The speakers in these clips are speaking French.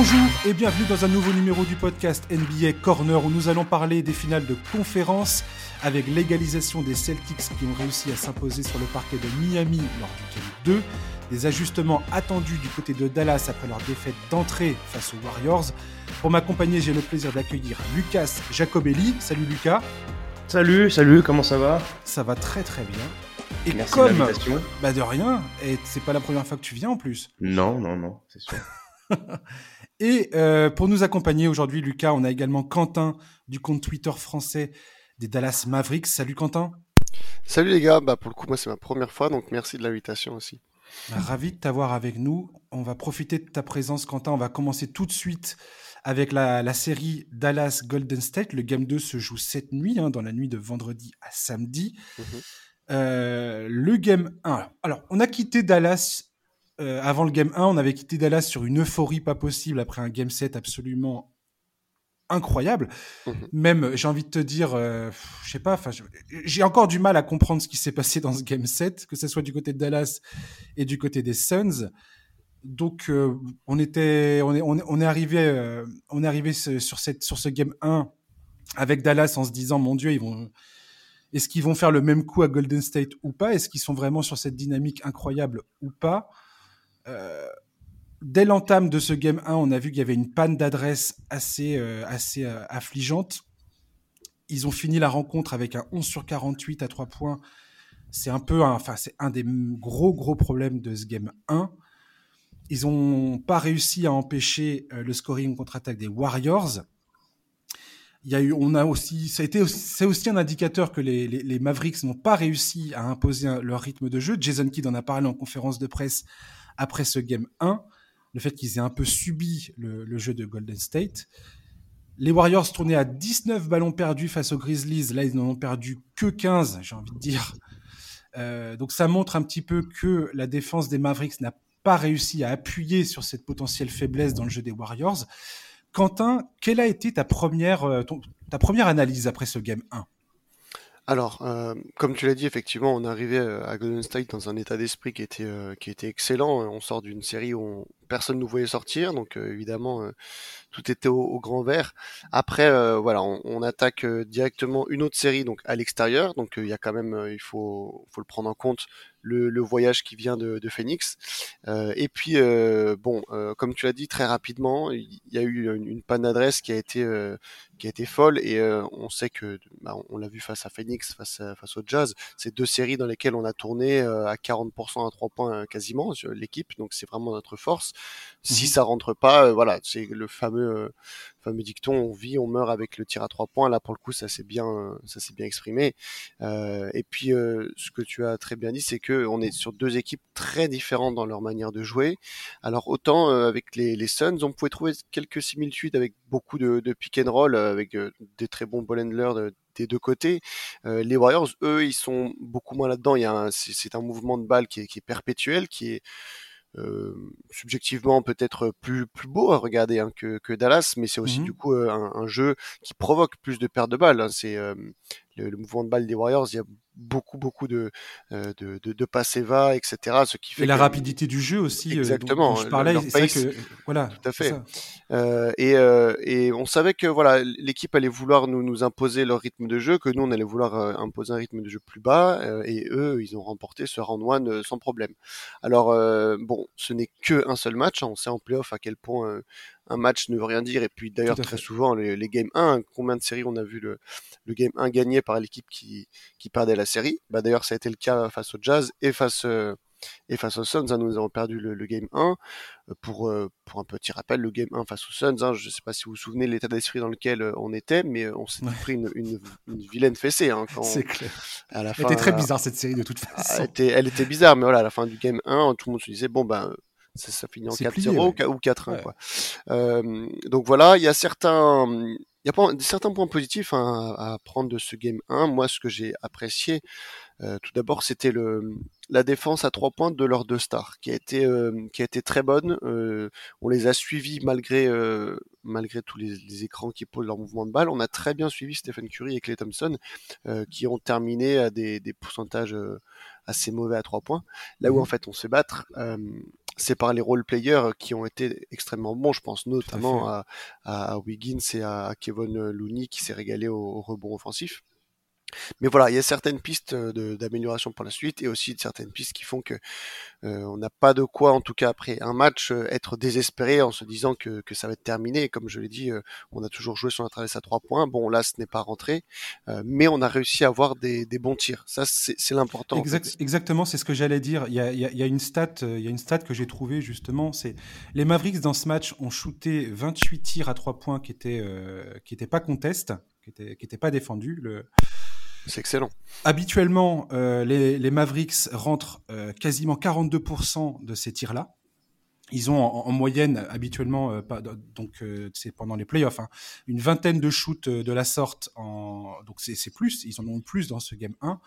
Bonjour et bienvenue dans un nouveau numéro du podcast NBA Corner où nous allons parler des finales de conférence avec l'égalisation des Celtics qui ont réussi à s'imposer sur le parquet de Miami lors du Game 2, des ajustements attendus du côté de Dallas après leur défaite d'entrée face aux Warriors. Pour m'accompagner, j'ai le plaisir d'accueillir Lucas Jacobelli. Salut Lucas. Salut, salut, comment ça va? Ça va très très bien. Et Merci comme de, bah de rien, et c'est pas la première fois que tu viens en plus. Non, non, non, c'est sûr. Et euh, pour nous accompagner aujourd'hui, Lucas, on a également Quentin du compte Twitter français des Dallas Mavericks. Salut Quentin. Salut les gars, bah pour le coup moi c'est ma première fois, donc merci de l'invitation aussi. Bah, ravi de t'avoir avec nous. On va profiter de ta présence Quentin. On va commencer tout de suite avec la, série Dallas Golden State. Le game 2 se joue cette nuit, hein, dans la nuit de vendredi à samedi. Mhm. Euh, le game 1. Alors, on a quitté Dallas euh, avant le game 1, on avait quitté Dallas sur une euphorie pas possible après un game 7 absolument incroyable. Mhm. Même, j'ai envie de te dire, euh, je sais pas, j'ai encore du mal à comprendre ce qui s'est passé dans ce game 7, que ce soit du côté de Dallas et du côté des Suns. Donc, euh, on était, on est, on est, arrivé, on est arrivé sur cette, sur ce game 1 avec Dallas en se disant, mon Dieu, ils vont, est-ce qu'ils vont faire le même coup à Golden State ou pas? Est-ce qu'ils sont vraiment sur cette dynamique incroyable ou pas? Euh, dès l'entame de ce game 1, on a vu qu'il y avait une panne d'adresse assez, euh, assez euh, affligeante. Ils ont fini la rencontre avec un 11 sur 48 à 3 points. C'est un peu, enfin, c'est un des gros, gros problèmes de ce game 1. Ils n'ont pas réussi à empêcher le scoring contre-attaque des Warriors. Il y a eu, on a aussi, ça a été, c'est aussi un indicateur que les, les Mavericks n'ont pas réussi à imposer leur rythme de jeu. Jason Kidd en a parlé en conférence de presse après ce game 1, le fait qu'ils aient un peu subi le, jeu de Golden State. Les Warriors tournaient à 19 ballons perdus face aux Grizzlies. Là, ils n'en ont perdu que 15, j'ai envie de dire. Euh, donc ça montre un petit peu que la défense des Mavericks n'a pas réussi à appuyer sur cette potentielle faiblesse dans le jeu des Warriors. Quentin, quelle a été ta première, euh, ta première analyse après ce game 1 alors, euh, comme tu l'as dit, effectivement, on arrivé euh, à Golden State dans un état d'esprit qui était euh, qui était excellent. On sort d'une série où personne ne nous voyait sortir, donc évidemment tout était au, grand vert. Après, voilà, on, attaque directement une autre série donc à l'extérieur, donc il y a quand même, il faut le prendre en compte le, voyage qui vient de, Phoenix. et puis bon, comme tu l'as dit très rapidement, il y a eu une, panne d'adresse qui a été qui a été folle et euh, on sait que bah, on l'a vu face à Phoenix, face au Jazz, c'est deux séries dans lesquelles on a tourné euh, à 40% à trois points euh, quasiment l'équipe, donc c'est vraiment notre force. Si mhm. ça rentre pas, voilà, c'est le fameux fameux dicton on vit, on meurt avec le tir à trois points. Là pour le coup ça s'est bien ça s'est bien exprimé. et puis ce que tu as très bien dit, c'est que on est sur deux équipes très différentes dans leur manière de jouer. Alors autant avec les, les Suns, on pouvait trouver quelques similitudes avec beaucoup de, de pick and roll avec euh, des très bons ball handlers des deux côtés. Euh, les Warriors, eux, ils sont beaucoup moins là-dedans. Il y a c'est un mouvement de balle qui est, qui est perpétuel, qui est euh, subjectivement peut-être plus plus beau à regarder hein, que, que Dallas, mais c'est aussi mmh du coup un, un, jeu qui provoque plus de pertes de balles. Hein. C'est le, mouvement de balle des Warriors, il y a beaucoup beaucoup de euh, de, de, de va, etc. Ce qui fait et la rapidité du jeu aussi. Euh, Exactement. je parlais, c'est que voilà. Tout à fait. Euh, et, euh, et on savait que voilà l'équipe allait vouloir nous nous imposer leur rythme de jeu, que nous on allait vouloir imposer un rythme de jeu plus bas, et eux ils ont remporté ce round one sans problème. Alors bon, ce n'est que un seul match. On sait en playoff à quel point un match ne veut rien dire. Et puis d'ailleurs, très souvent, les, les Game 1, combien de séries on a vu le, le Game 1 gagné par l'équipe qui, qui perdait la série? Bah, D'ailleurs, ça a été le cas face au Jazz et face, euh, et face aux Suns. Hein, nous avons perdu le, le Game 1. Euh, pour, euh, pour un petit rappel, le Game 1 face aux Suns, hein, je ne sais pas si vous vous souvenez l'état d'esprit dans lequel on était, mais on s'est pris une, une, une, vilaine fessée. Hein, C'est clair. À la fin, elle était très bizarre cette série de toute façon. Elle était, elle était bizarre, mais voilà, à la fin du Game 1, tout le monde se disait, bon ben ça finit en 4-0 ou 4-1 quoi. Euh, donc voilà, il y a certains il y a certains points positifs hein, à prendre de ce game 1. Moi, ce que j'ai apprécié, euh, tout d'abord, c'était le la défense à trois points de leurs deux stars, qui a été euh, qui a été très bonne. Euh, on les a suivis malgré euh, malgré tous les, les, écrans qui posent leur mouvement de balle. On a très bien suivi Stephen Curry et Clay Thompson, qui ont terminé à des, des pourcentages assez mauvais à trois points. Là où mhm. en fait on se battre, c'est par les role players qui ont été extrêmement bons. Je pense notamment à, à, Wiggins et à Kevin Looney qui s'est régalé au rebond offensif. Mais voilà, il y a certaines pistes euh, d'amélioration pour la suite et aussi certaines pistes qui font que euh, on n'a pas de quoi, en tout cas après un match, euh, être désespéré en se disant que, ça va être terminé. comme je l'ai dit, on a toujours joué sur la traverse à trois points. Bon, là, ce n'est pas rentré, mais on a réussi à avoir des, bons tirs. Ça, c'est l'important. Exactement, c'est ce que j'allais dire. Il y, a, une stat, il y a une stat que j'ai trouvée justement. C'est les Mavericks dans ce match ont shooté 28 tirs à trois points qui étaient qui pas contest, qui étaient qui étaient pas défendus. Le c'est excellent. Habituellement, euh, les, Mavericks rentrent euh, quasiment 42% de ces tirs-là. Ils ont en, moyenne, habituellement, euh, donc c'est pendant les playoffs, hein, une vingtaine de shoots de la sorte. En, donc c'est plus, ils en ont plus dans ce game 1.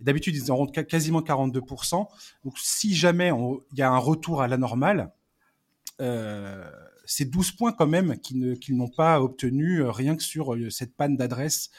D'habitude, ils en rentrent quasiment 42%. Donc si jamais il y a un retour à la normale, c'est 12 points quand même qu'ils n'ont pas obtenu rien que sur cette panne d'adresse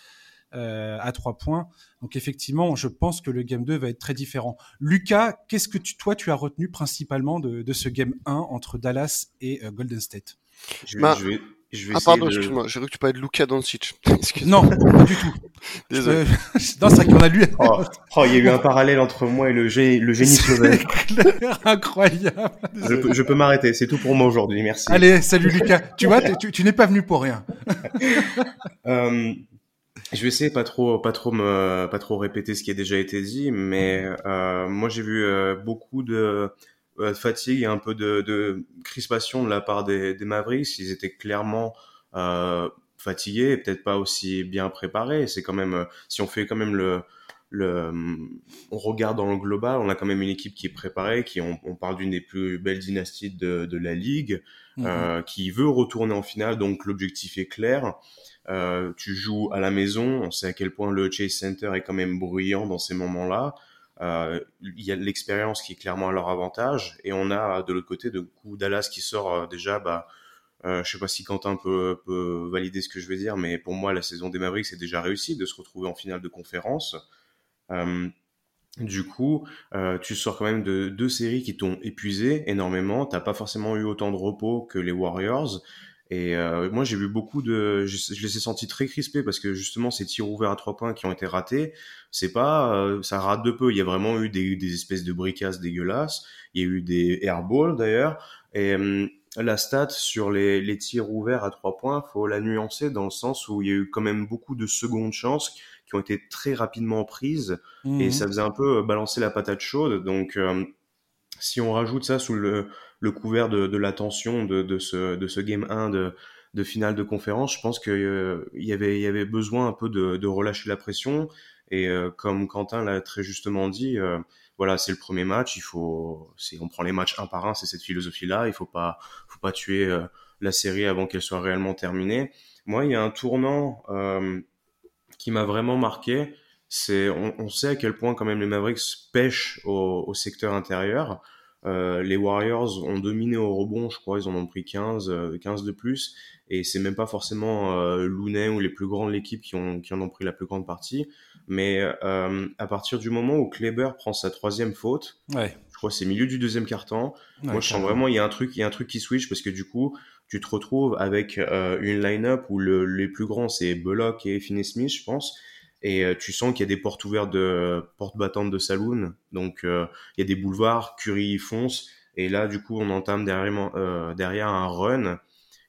euh, à trois points. Donc effectivement, je pense que le game 2 va être très différent. Lucas, qu'est-ce que tu, toi tu as retenu principalement de, ce game 1 entre Dallas et euh, Golden State? Je vais, je vais, je vais ah pardon, excuse-moi, j'ai cru que tu parlais de Luka Doncic. non, pas du tout. Désolé. Euh, non, c'est vrai qu'on a lu. Oh, oh, il y a eu un parallèle entre moi et le, génie, le génie slovène. incroyable. Je peux, je peux m'arrêter, c'est tout pour moi aujourd'hui, merci. Allez, salut Lucas. tu vois, tu, tu n'es pas venu pour rien. euh, je vais essayer pas trop, pas trop me, pas trop répéter ce qui a déjà été dit, mais euh, moi j'ai vu euh, beaucoup de, euh, fatigue et un peu de, de, crispation de la part des, des Mavericks. Ils étaient clairement euh, fatigués, peut-être pas aussi bien préparés. C'est quand même, euh, si on fait quand même le, le, on regarde dans le global, on a quand même une équipe qui est préparée, qui on, on parle d'une des plus belles dynasties de, de la ligue, mm-hmm. qui veut retourner en finale, donc l'objectif est clair. Euh, tu joues à la maison, on sait à quel point le Chase Center est quand même bruyant dans ces moments-là. Euh, il y a l'expérience qui est clairement à leur avantage, et on a de l'autre côté de coup Dallas qui sort euh, déjà. Bah, euh, je sais pas si Quentin peut, peut, valider ce que je veux dire, mais pour moi la saison des Mavericks est déjà réussie de se retrouver en finale de conférence. Euh, du coup, tu sors quand même de deux séries qui t'ont épuisé énormément. T'as pas forcément eu autant de repos que les Warriors. Et euh, moi, j'ai vu beaucoup de, je, je, les ai sentis très crispés parce que justement ces tirs ouverts à trois points qui ont été ratés, c'est pas, euh, ça rate de peu. Il y a vraiment eu des, des espèces de bricasses dégueulasses. Il y a eu des airballs d'ailleurs. Et euh, la stat sur les, les, tirs ouverts à trois points, faut la nuancer dans le sens où il y a eu quand même beaucoup de secondes chances qui ont été très rapidement prises et mmh. ça faisait un peu balancer la patate chaude. Donc si on rajoute ça sous le le couvert de, de l'attention de, de, ce, de ce game 1 de, de finale de conférence, je pense qu'il euh, y, avait, y avait besoin un peu de, de relâcher la pression. Et euh, comme Quentin l'a très justement dit, euh, voilà, c'est le premier match. Il faut, on prend les matchs un par un, c'est cette philosophie-là. Il faut pas, faut pas tuer la série avant qu'elle soit réellement terminée. Moi, il y a un tournant qui m'a vraiment marqué. C'est, on, sait à quel point quand même les Mavericks pêchent au secteur intérieur. Euh, les Warriors ont dominé au rebond, je crois, ils en ont pris 15, 15 euh, de plus. Et c'est même pas forcément euh, Looney ou les plus grands de l'équipe qui, ont, qui en ont pris la plus grande partie. Mais euh, à partir du moment où Kleber prend sa troisième faute, ouais. je crois c'est milieu du deuxième quart-temps, moi je sens vraiment il y a un truc, il y a un truc qui switch parce que du coup tu te retrouves avec euh, une line-up où le, les plus grands c'est Bullock et Finney Smith, je pense et euh, tu sens qu'il y a des portes ouvertes de portes battantes de saloon. Donc euh, il y a des boulevards Curry fonce. Et là du coup on entame derrière euh, un run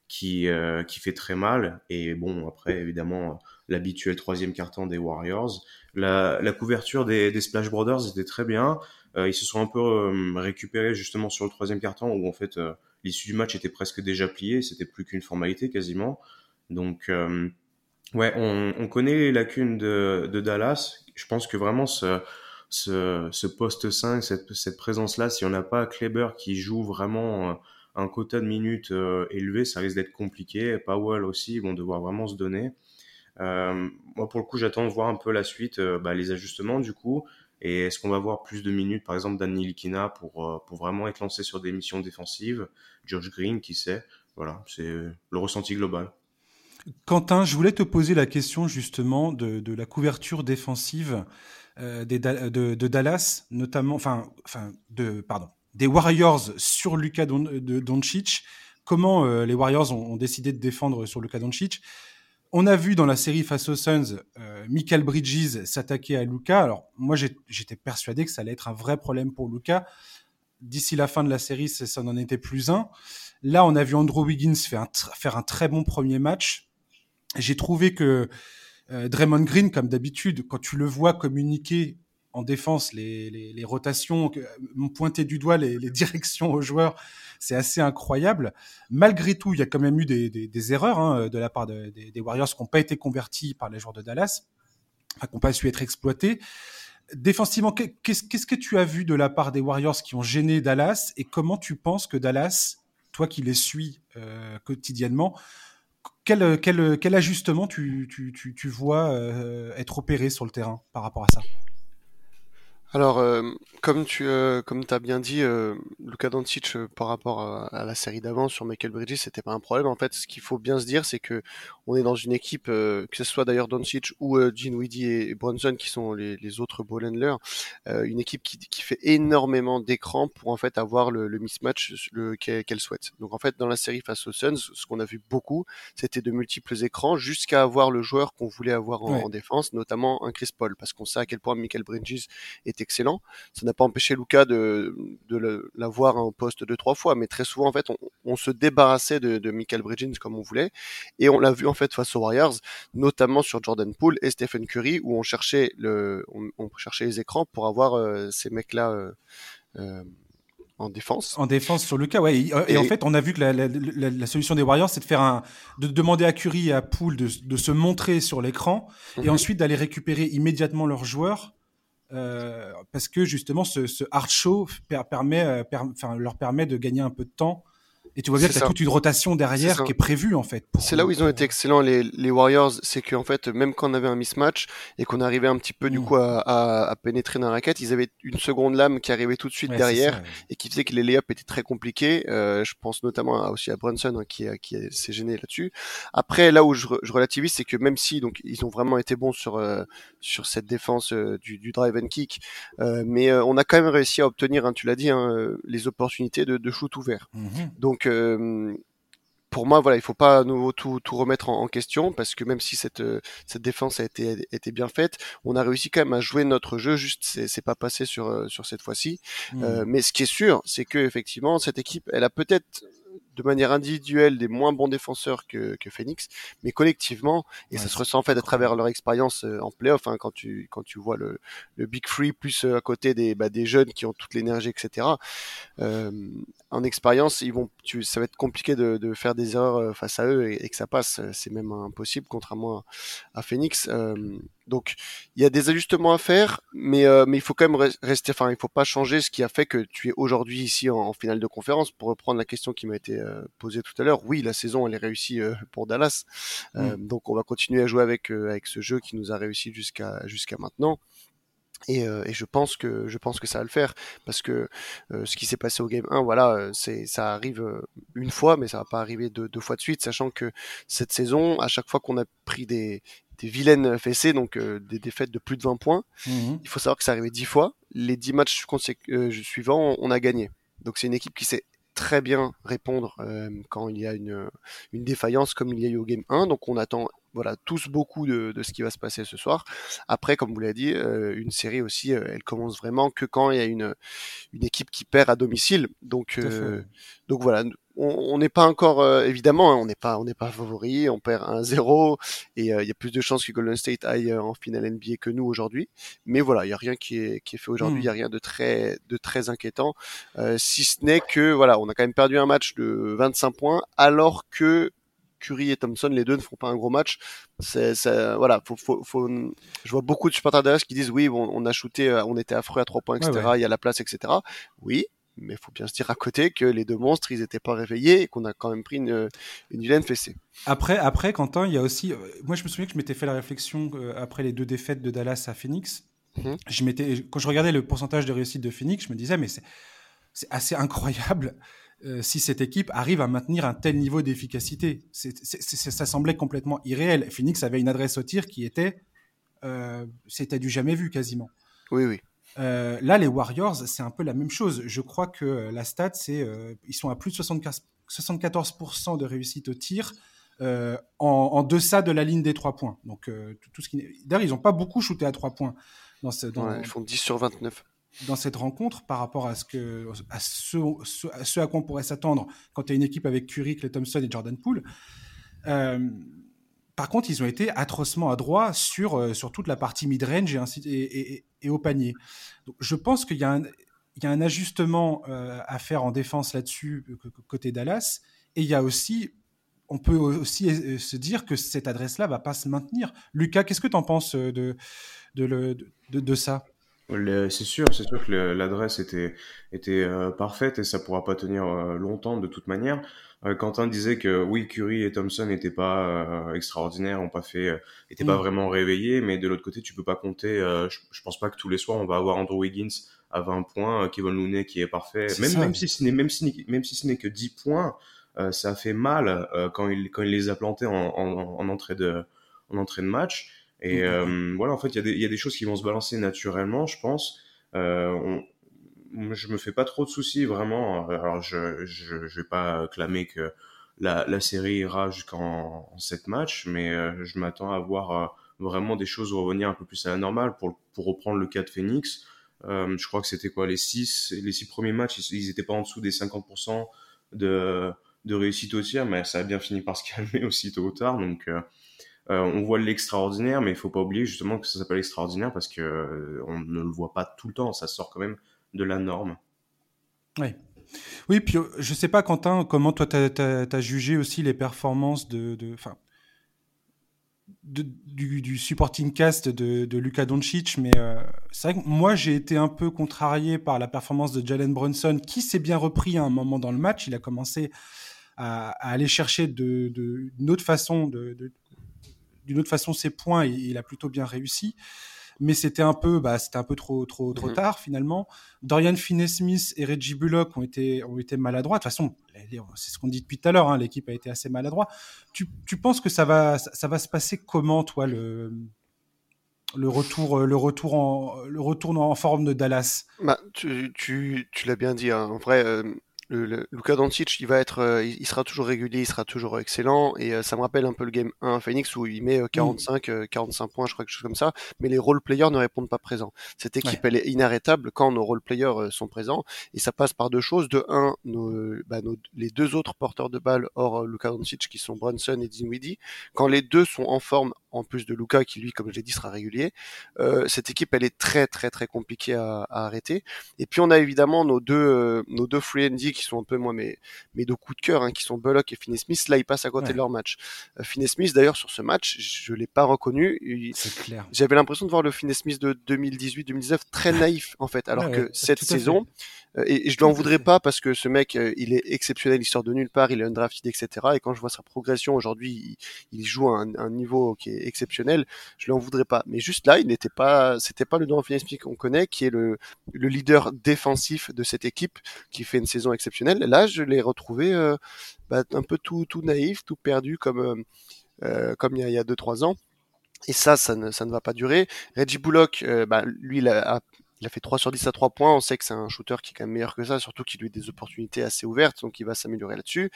qui qui fait très mal. Et bon après évidemment l'habituel troisième carton des Warriors. La, la couverture des, des Splash Brothers était très bien. Ils se sont un peu récupérés justement sur le troisième carton où en fait l'issue du match était presque déjà pliée. C'était plus qu'une formalité quasiment. Donc Ouais, on, on, connaît les lacunes de, de, Dallas. Je pense que vraiment ce, ce, ce poste 5, cette, cette présence-là, si on n'a pas Kleber qui joue vraiment euh, un quota de minutes euh, élevé, ça risque d'être compliqué. Powell aussi, ils vont devoir vraiment se donner. Euh, moi, pour le coup, j'attends de voir un peu la suite, euh, bah, les ajustements du coup. Et est-ce qu'on va voir plus de minutes, par exemple, d'Annie Likina pour, pour vraiment être lancé sur des missions défensives? George Green, qui sait? Voilà, c'est le ressenti global. Quentin, je voulais te poser la question justement de, la couverture défensive. de, Dallas, notamment, enfin, enfin, de, pardon, des Warriors sur Luka Doncic. Comment les Warriors ont, décidé de défendre sur Luka Doncic? On a vu dans la série face aux Suns, Michael Bridges s'attaquer à Luka. Alors moi, j'étais persuadé que ça allait être un vrai problème pour Luka. D'ici la fin de la série, ça n'en était plus un. Là, on a vu Andrew Wiggins faire un très bon premier match. J'ai trouvé que euh, Draymond Green, comme d'habitude, quand tu le vois communiquer en défense les, les, rotations, euh, pointer du doigt les, les directions aux joueurs, c'est assez incroyable. Malgré tout, il y a quand même eu des, des, erreurs hein, de la part des, Warriors qui n'ont pas été convertis par les joueurs de Dallas, enfin, qui n'ont pas su être exploités. Défensivement, qu'est-ce que tu as vu de la part des Warriors qui ont gêné Dallas et comment tu penses que Dallas toi qui les suis euh, quotidiennement, quel, quel, quel, ajustement tu vois euh, être opéré sur le terrain par rapport à ça? Alors, euh, comme tu euh, comme as bien dit, euh, Luka Doncic euh, par rapport à, la série d'avant sur Michael Bridges, c'était pas un problème. En fait, ce qu'il faut bien se dire, c'est que on est dans une équipe, que ce soit d'ailleurs Doncic ou Dinwiddie et, Bronson qui sont les, les autres ball handlers, une équipe qui, qui fait énormément d'écrans pour en fait avoir le, le mismatch le, qu'elle souhaite. Donc en fait, dans la série face aux Suns, ce qu'on a vu beaucoup, c'était de multiples écrans jusqu'à avoir le joueur qu'on voulait avoir en, en, défense, notamment un Chris Paul, parce qu'on sait à quel point Michael Bridges est excellent. Ça n'a pas empêché Luca de, de l'avoir en poste deux trois fois, mais très souvent en fait on, se débarrassait de, de Michael Bridges comme on voulait, et on l'a vu en fait face aux Warriors, notamment sur Jordan Poole et Stephen Curry, où on cherchait le, on, cherchait les écrans pour avoir euh, ces mecs là. Euh, euh, en défense. En défense sur Lucas, ouais. Et, en fait, on a vu que la, la, la, solution des Warriors, c'est de faire un, de demander à Curry et à Poole de, de se montrer sur l'écran et mhm. ensuite d'aller récupérer immédiatement leurs joueurs parce que justement ce, ce hard show euh, leur permet de gagner un peu de temps et tu vois bien que tu as toute une rotation derrière qui est prévue en fait. C'est là où ils ont été excellents les, les Warriors, c'est qu'en fait même quand on avait un mismatch et qu'on arrivait un petit peu du mm. coup à, à, à, pénétrer dans la raquette, ils avaient une seconde lame qui arrivait tout de suite derrière et qui faisait que les layups étaient très compliqués. Euh, je pense notamment à, aussi à Brunson hein, qui, qui s'est gêné là-dessus. Après là où je, je relativise, c'est que même si donc ils ont vraiment été bons sur euh, sur cette défense euh, du, du, drive and kick, euh, mais on a quand même réussi à obtenir, hein, tu l'as dit, hein, les opportunités de, de shoot ouvert. Mm-hmm. Donc pour moi, voilà, il faut pas nous tout, tout remettre en, question parce que même si cette, cette défense a été, été bien faite, on a réussi quand même à jouer notre jeu. Juste, c'est pas passé sur, sur cette fois-ci. Mmh. Euh, mais ce qui est sûr, c'est que effectivement, cette équipe, elle a peut-être de manière individuelle des moins bons défenseurs que, que Phoenix, mais collectivement, et ça se ressent en fait à travers leur expérience euh, en playoff, hein, quand tu quand tu vois le, le Big Free plus euh, à côté des bah, des jeunes qui ont toute l'énergie, etc. Euh, en expérience, ils vont, tu, ça va être compliqué de, de faire des erreurs euh, face à eux et, et que ça passe. C'est même impossible, contrairement à, à Phoenix. Euh, donc il y a des ajustements à faire, mais euh, mais il faut quand même rester. Enfin, il faut pas changer ce qui a fait que tu es aujourd'hui ici en, finale de conférence. Pour reprendre la question qui m'a été euh, posée tout à l'heure, oui, la saison elle est réussie euh, pour Dallas. Mm. Donc on va continuer à jouer avec avec ce jeu qui nous a réussi jusqu'à jusqu'à maintenant. Et, et, je pense que je pense que ça va le faire parce que ce qui s'est passé au game 1 voilà c'est ça arrive une fois mais ça va pas arriver deux, deux fois de suite sachant que cette saison à chaque fois qu'on a pris des des vilaines fessées, donc euh, des défaites de plus de 20 points. Mhm. Il faut savoir que ça arrivé 10 fois. Les 10 matchs euh, suivants, on a gagné. Donc c'est une équipe qui sait très bien répondre euh, quand il y a une, une défaillance comme il y a eu au game 1. Donc on attend voilà tous beaucoup de, de ce qui va se passer ce soir. Après, comme vous l'avez dit, une série aussi, elle commence vraiment que quand il y a une, une équipe qui perd à domicile. Donc, donc voilà, on n'est pas encore euh, évidemment, hein, on n'est pas on n'est pas favori, on perd 1-0 et euh, il y a plus de chances que Golden State aille euh, en finale NBA que nous aujourd'hui. Mais voilà, il y a rien qui est qui est fait aujourd'hui, il y a hmm. rien de très de très inquiétant, si ce n'est que voilà, on a quand même perdu un match de 25 points alors que Curry et Thompson, les deux ne font pas un gros match. C'est, voilà, faut, faut, faut, je vois beaucoup de supporters Dallas qui disent oui, on, on a shooté, on était affreux à trois points, etc. Il y a la place, etc. Oui, mais il faut bien se dire à côté que les deux monstres, ils n'étaient pas réveillés et qu'on a quand même pris une, une vilaine fessée. Après, après, Quentin, il y a aussi. Euh, moi, je me souviens que je m'étais fait la réflexion euh, après les deux défaites de Dallas à Phoenix. Mhm. Je m'étais, quand je regardais le pourcentage de réussite de Phoenix, je me disais, mais c'est, c'est assez incroyable euh, si cette équipe arrive à maintenir un tel niveau d'efficacité. Ça semblait complètement irréel. Phoenix avait une adresse au tir qui était. c'était du jamais vu quasiment. Oui, oui. là, les Warriors, c'est un peu la même chose. Je crois que la stat, c'est ils sont à plus de 75, 74% de réussite au tir. en, en, deçà de la ligne des trois points. Donc, tout, ce qui... D'ailleurs, ils n'ont pas beaucoup shooté à trois points. Dans ce, dans... ils font 10 sur 29 dans cette rencontre par rapport à ce, à ce, à, ce à quoi on pourrait s'attendre quand tu as une équipe avec Curry, Clay Thompson et Jordan Poole. Euh, par contre, ils ont été atrocement adroits sur, euh, sur toute la partie mid-range et, au panier. Donc, je pense qu'il y, y, a un ajustement euh, à faire en défense là-dessus côté Dallas. Et il y a aussi, on peut aussi se dire que cette adresse-là va pas se maintenir. Lucas, qu'est-ce que tu en penses de, de ça? C'est sûr, c'est sûr que l'adresse était était euh, parfaite et ça pourra pas tenir euh, longtemps de toute manière. Euh, Quentin disait que oui, Curry et Thompson n'étaient pas extraordinaires, ont pas fait, étaient pas mm. vraiment réveillés, mais de l'autre côté, tu peux pas compter. Je, je, pense pas que tous les soirs on va avoir Andrew Wiggins à 20 points, Kevin Looney qui est parfait. même même si ce n'est même si même si ce n'est que 10 points, ça fait mal quand il quand il les a plantés en, en, en entrée de en entrée de match. Et euh, voilà, en fait, il y, y, a des choses qui vont se balancer naturellement, je pense. Euh, on, je me fais pas trop de soucis, vraiment. Alors, je, je, je vais pas clamer que la, la série ira jusqu'en 7 matchs, mais euh, je m'attends à voir euh, vraiment des choses revenir un peu plus à la normale. Pour, pour reprendre le cas de Phoenix, euh, je crois que c'était quoi les 6 les six premiers matchs, ils, ils étaient pas en dessous des 50% de, de réussite au tir, mais ça a bien fini par se calmer aussi tôt ou tard. Donc, euh, on voit l'extraordinaire, mais il faut pas oublier justement que ça s'appelle extraordinaire parce que euh, on ne le voit pas tout le temps. Ça sort quand même de la norme. Oui. Oui, puis euh, je sais pas, Quentin, comment toi tu as, jugé aussi les performances de. du, supporting cast de, de Luka Doncic, mais c'est vrai que moi j'ai été un peu contrarié par la performance de Jalen Brunson, qui s'est bien repris à un moment dans le match. Il a commencé à, aller chercher de, une autre façon de, d'une autre façon ses points et il a plutôt bien réussi. Mais c'était un peu, bah, c'était un peu trop, trop, trop mhm. tard finalement. Dorian Finney-Smith et Reggie Bullock ont été, ont été maladroits. De toute façon, c'est ce qu'on dit depuis tout à l'heure. Hein, l'équipe a été assez maladroite. Tu, tu penses que ça va, ça, va se passer comment, toi, le, le retour, le retour en, le retour en forme de Dallas? Bah, tu, tu, tu l'as bien dit. Hein. En vrai, euh, le, le, Luka Doncic, il va être, euh, il, sera toujours régulier, il sera toujours excellent. Et euh, ça me rappelle un peu le game 1 Phoenix où il met 45, euh, 45 mm. points, je crois quelque chose comme ça. Mais les role players ne répondent pas présents. Cette équipe, elle est inarrêtable quand nos role players sont présents. Et ça passe par deux choses. De un, nos, bah, nos, les deux autres porteurs de balles hors Luka Doncic qui sont Brunson et Dinwiddie, quand les deux sont en forme, en plus de Luka qui lui, comme je l'ai dit, sera régulier, cette équipe, elle est très très très compliquée à, à arrêter. Et puis on a évidemment nos deux, nos deux free qui sont un peu moi mes, mes deux coups de cœur, hein, qui sont Bullock et Finney Smith. Là, ils passent à côté de leur match. Finney Smith, d'ailleurs, sur ce match, je l'ai pas reconnu. J'avais l'impression de voir le Finney Smith de 2018-2019 très naïf, en fait, alors que cette saison, euh, et, je je l'en voudrais pas parce que ce mec, euh, il est exceptionnel, il sort de nulle part, il est undrafted, etc. Et quand je vois sa progression aujourd'hui, il, joue à un, niveau qui est exceptionnel. Je l'en voudrais pas. Mais juste là, il n'était pas, c'était pas le Dorian Finney-Smith qu'on connaît, qui est le, le leader défensif de cette équipe, qui fait une saison exceptionnelle. Là, je l'ai retrouvé euh, bah, un peu tout, tout naïf, tout perdu comme comme il y a 2-3 ans. Et ça, ça ne, ça ne va pas durer. Reggie Bullock, bah, lui, il a, il a fait 3 sur 10 à 3 points. On sait que c'est un shooter qui est quand même meilleur que ça, surtout qu'il lui a des opportunités assez ouvertes, donc il va s'améliorer là-dessus.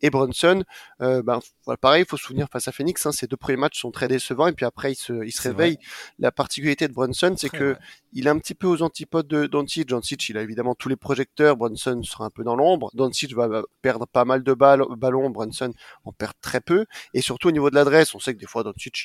Et Brunson, euh, ben, voilà, pareil, il faut se souvenir face à Phoenix, hein, ses deux premiers matchs sont très décevants, et puis après il se, il se réveille. La particularité de Brunson, c'est que il est un petit peu aux antipodes de Doncic. Doncic, il a évidemment tous les projecteurs. Brunson sera un peu dans l'ombre. Doncic va perdre pas mal de balles, ballons. Brunson en perd très peu. Et surtout au niveau de l'adresse, on sait que des fois Doncic,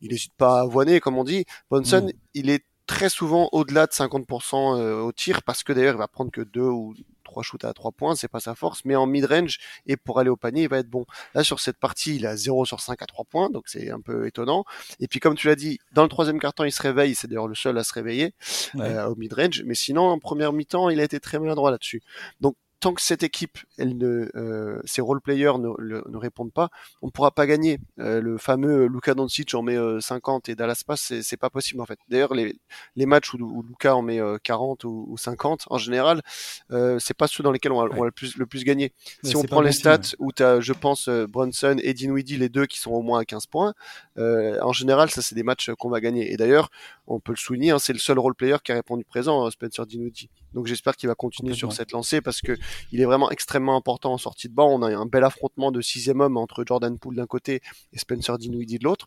il n'hésite pas à avoiner, comme on dit. Brunson, mm. il est très souvent au-delà de 50% euh, au tir parce que d'ailleurs il va prendre que deux ou trois shoots à trois points, c'est pas sa force, mais en mid-range et pour aller au panier, il va être bon. Là sur cette partie, il a 0 sur 5 à trois points, donc c'est un peu étonnant. Et puis comme tu l'as dit, dans le troisième quart-temps, il se réveille, c'est d'ailleurs le seul à se réveiller euh, au mid-range, mais sinon en première mi-temps, il a été très maladroit là-dessus. Donc tant que cette équipe, elle ne, euh, ses role players ne, ne, répondent pas, on ne pourra pas gagner. Euh, le fameux Luka Doncic en met 50 euh, et Dallas passe, c'est pas possible en fait. D'ailleurs, les, les matchs où, où, Luka en met 40 ou, ou, 50, en général, c'est pas ceux dans lesquels on va le plus le plus gagner. si on prend les stats où tu as, je pense, Brunson et Dinwiddie, les deux qui sont au moins à 15 points, euh, en général, ça c'est des matchs qu'on va gagner. Et d'ailleurs, on peut le souligner, hein, c'est le seul role player qui a répondu présent, Spencer Dinwiddie. Donc j'espère qu'il va continuer sur cette lancée parce que il est vraiment extrêmement important en sortie de banc. On a un bel affrontement de sixième homme entre Jordan Poole d'un côté et Spencer Dinwiddie de l'autre.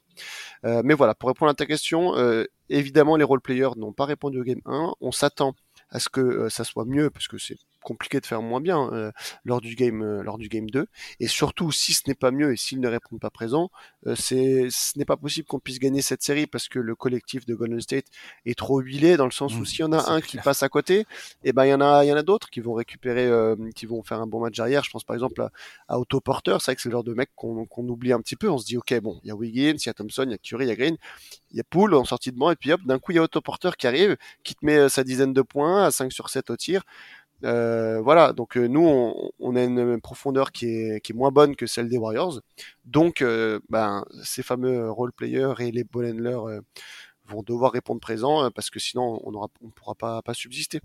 Euh, mais voilà, pour répondre à ta question, euh, évidemment les role players n'ont pas répondu au game 1. On s'attend à ce que euh, ça soit mieux parce que c'est compliqué de faire moins bien euh, lors du game euh, lors du game 2 et surtout si ce n'est pas mieux et s'ils ne répondent pas présent c'est ce n'est pas possible qu'on puisse gagner cette série parce que le collectif de Golden State est trop huilé dans le sens où mmh, s'il y en a un qui passe à côté et eh ben il y en a il y en a d'autres qui vont récupérer qui vont faire un bon match arrière je pense par exemple à, à Otto Porter. C'est vrai que c'est le genre de mec qu'on oublie un petit peu. On se dit ok bon il y a Wiggins il y a Thompson il y a Curry il y a Green il y a Poole en sortie de banc et puis hop d'un coup il y a Otto Porter qui arrive qui te met sa dizaine de points à 5 sur 7 au tir euh, voilà, donc euh, nous, on, a une profondeur qui est, qui est moins bonne que celle des Warriors. Donc, euh, ben, ces fameux role players et les ball handlers vont devoir répondre présent parce que sinon, on ne on pourra pas, pas subsister.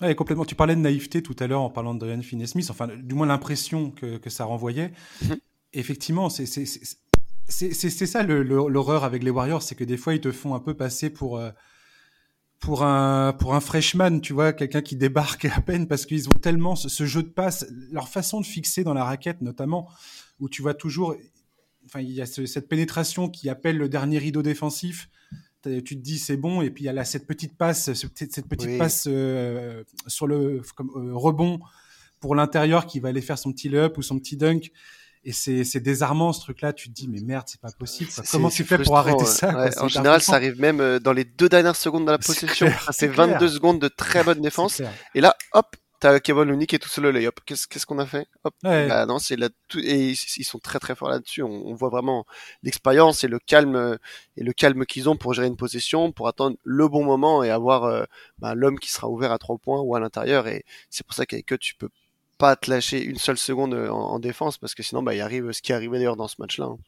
Ouais, complètement. Tu parlais de naïveté tout à l'heure en parlant de Dorian Finney-Smith, enfin, du moins l'impression que, que, ça renvoyait. Mhm. Effectivement, c'est ça l'horreur avec les Warriors, c'est que des fois, ils te font un peu passer pour pour un pour un freshman, tu vois, quelqu'un qui débarque à peine parce qu'ils ont tellement ce, jeu de passe, leur façon de fixer dans la raquette notamment, où tu vois toujours, enfin il y a cette pénétration qui appelle le dernier rideau défensif. Tu te dis c'est bon et puis il y a là cette petite passe, cette, petite passe euh, sur le comme, euh, rebond pour l'intérieur qui va aller faire son petit up ou son petit dunk et c'est désarmant ce truc-là. Tu te dis, mais merde, c'est pas possible. Comment tu fais pour arrêter ça En général, ça arrive même euh, dans les deux dernières secondes de la possession. C'est 22 secondes de très bonne défense. Et là, hop, t'as Kevin Looney qui est tout seul au layup. Qu'est-ce qu'on a fait? Hop. Bah non, c'est là tout et ils sont très très forts là-dessus. On, voit vraiment l'expérience et le calme et le calme qu'ils ont pour gérer une possession, pour attendre le bon moment et avoir euh, bah, l'homme qui sera ouvert à trois points ou à l'intérieur. Et c'est pour ça qu'avec eux, tu peux pas te lâcher une seule seconde euh, en, défense parce que sinon bah, il arrive ce qui est arrivé d'ailleurs dans ce match-là. Hein.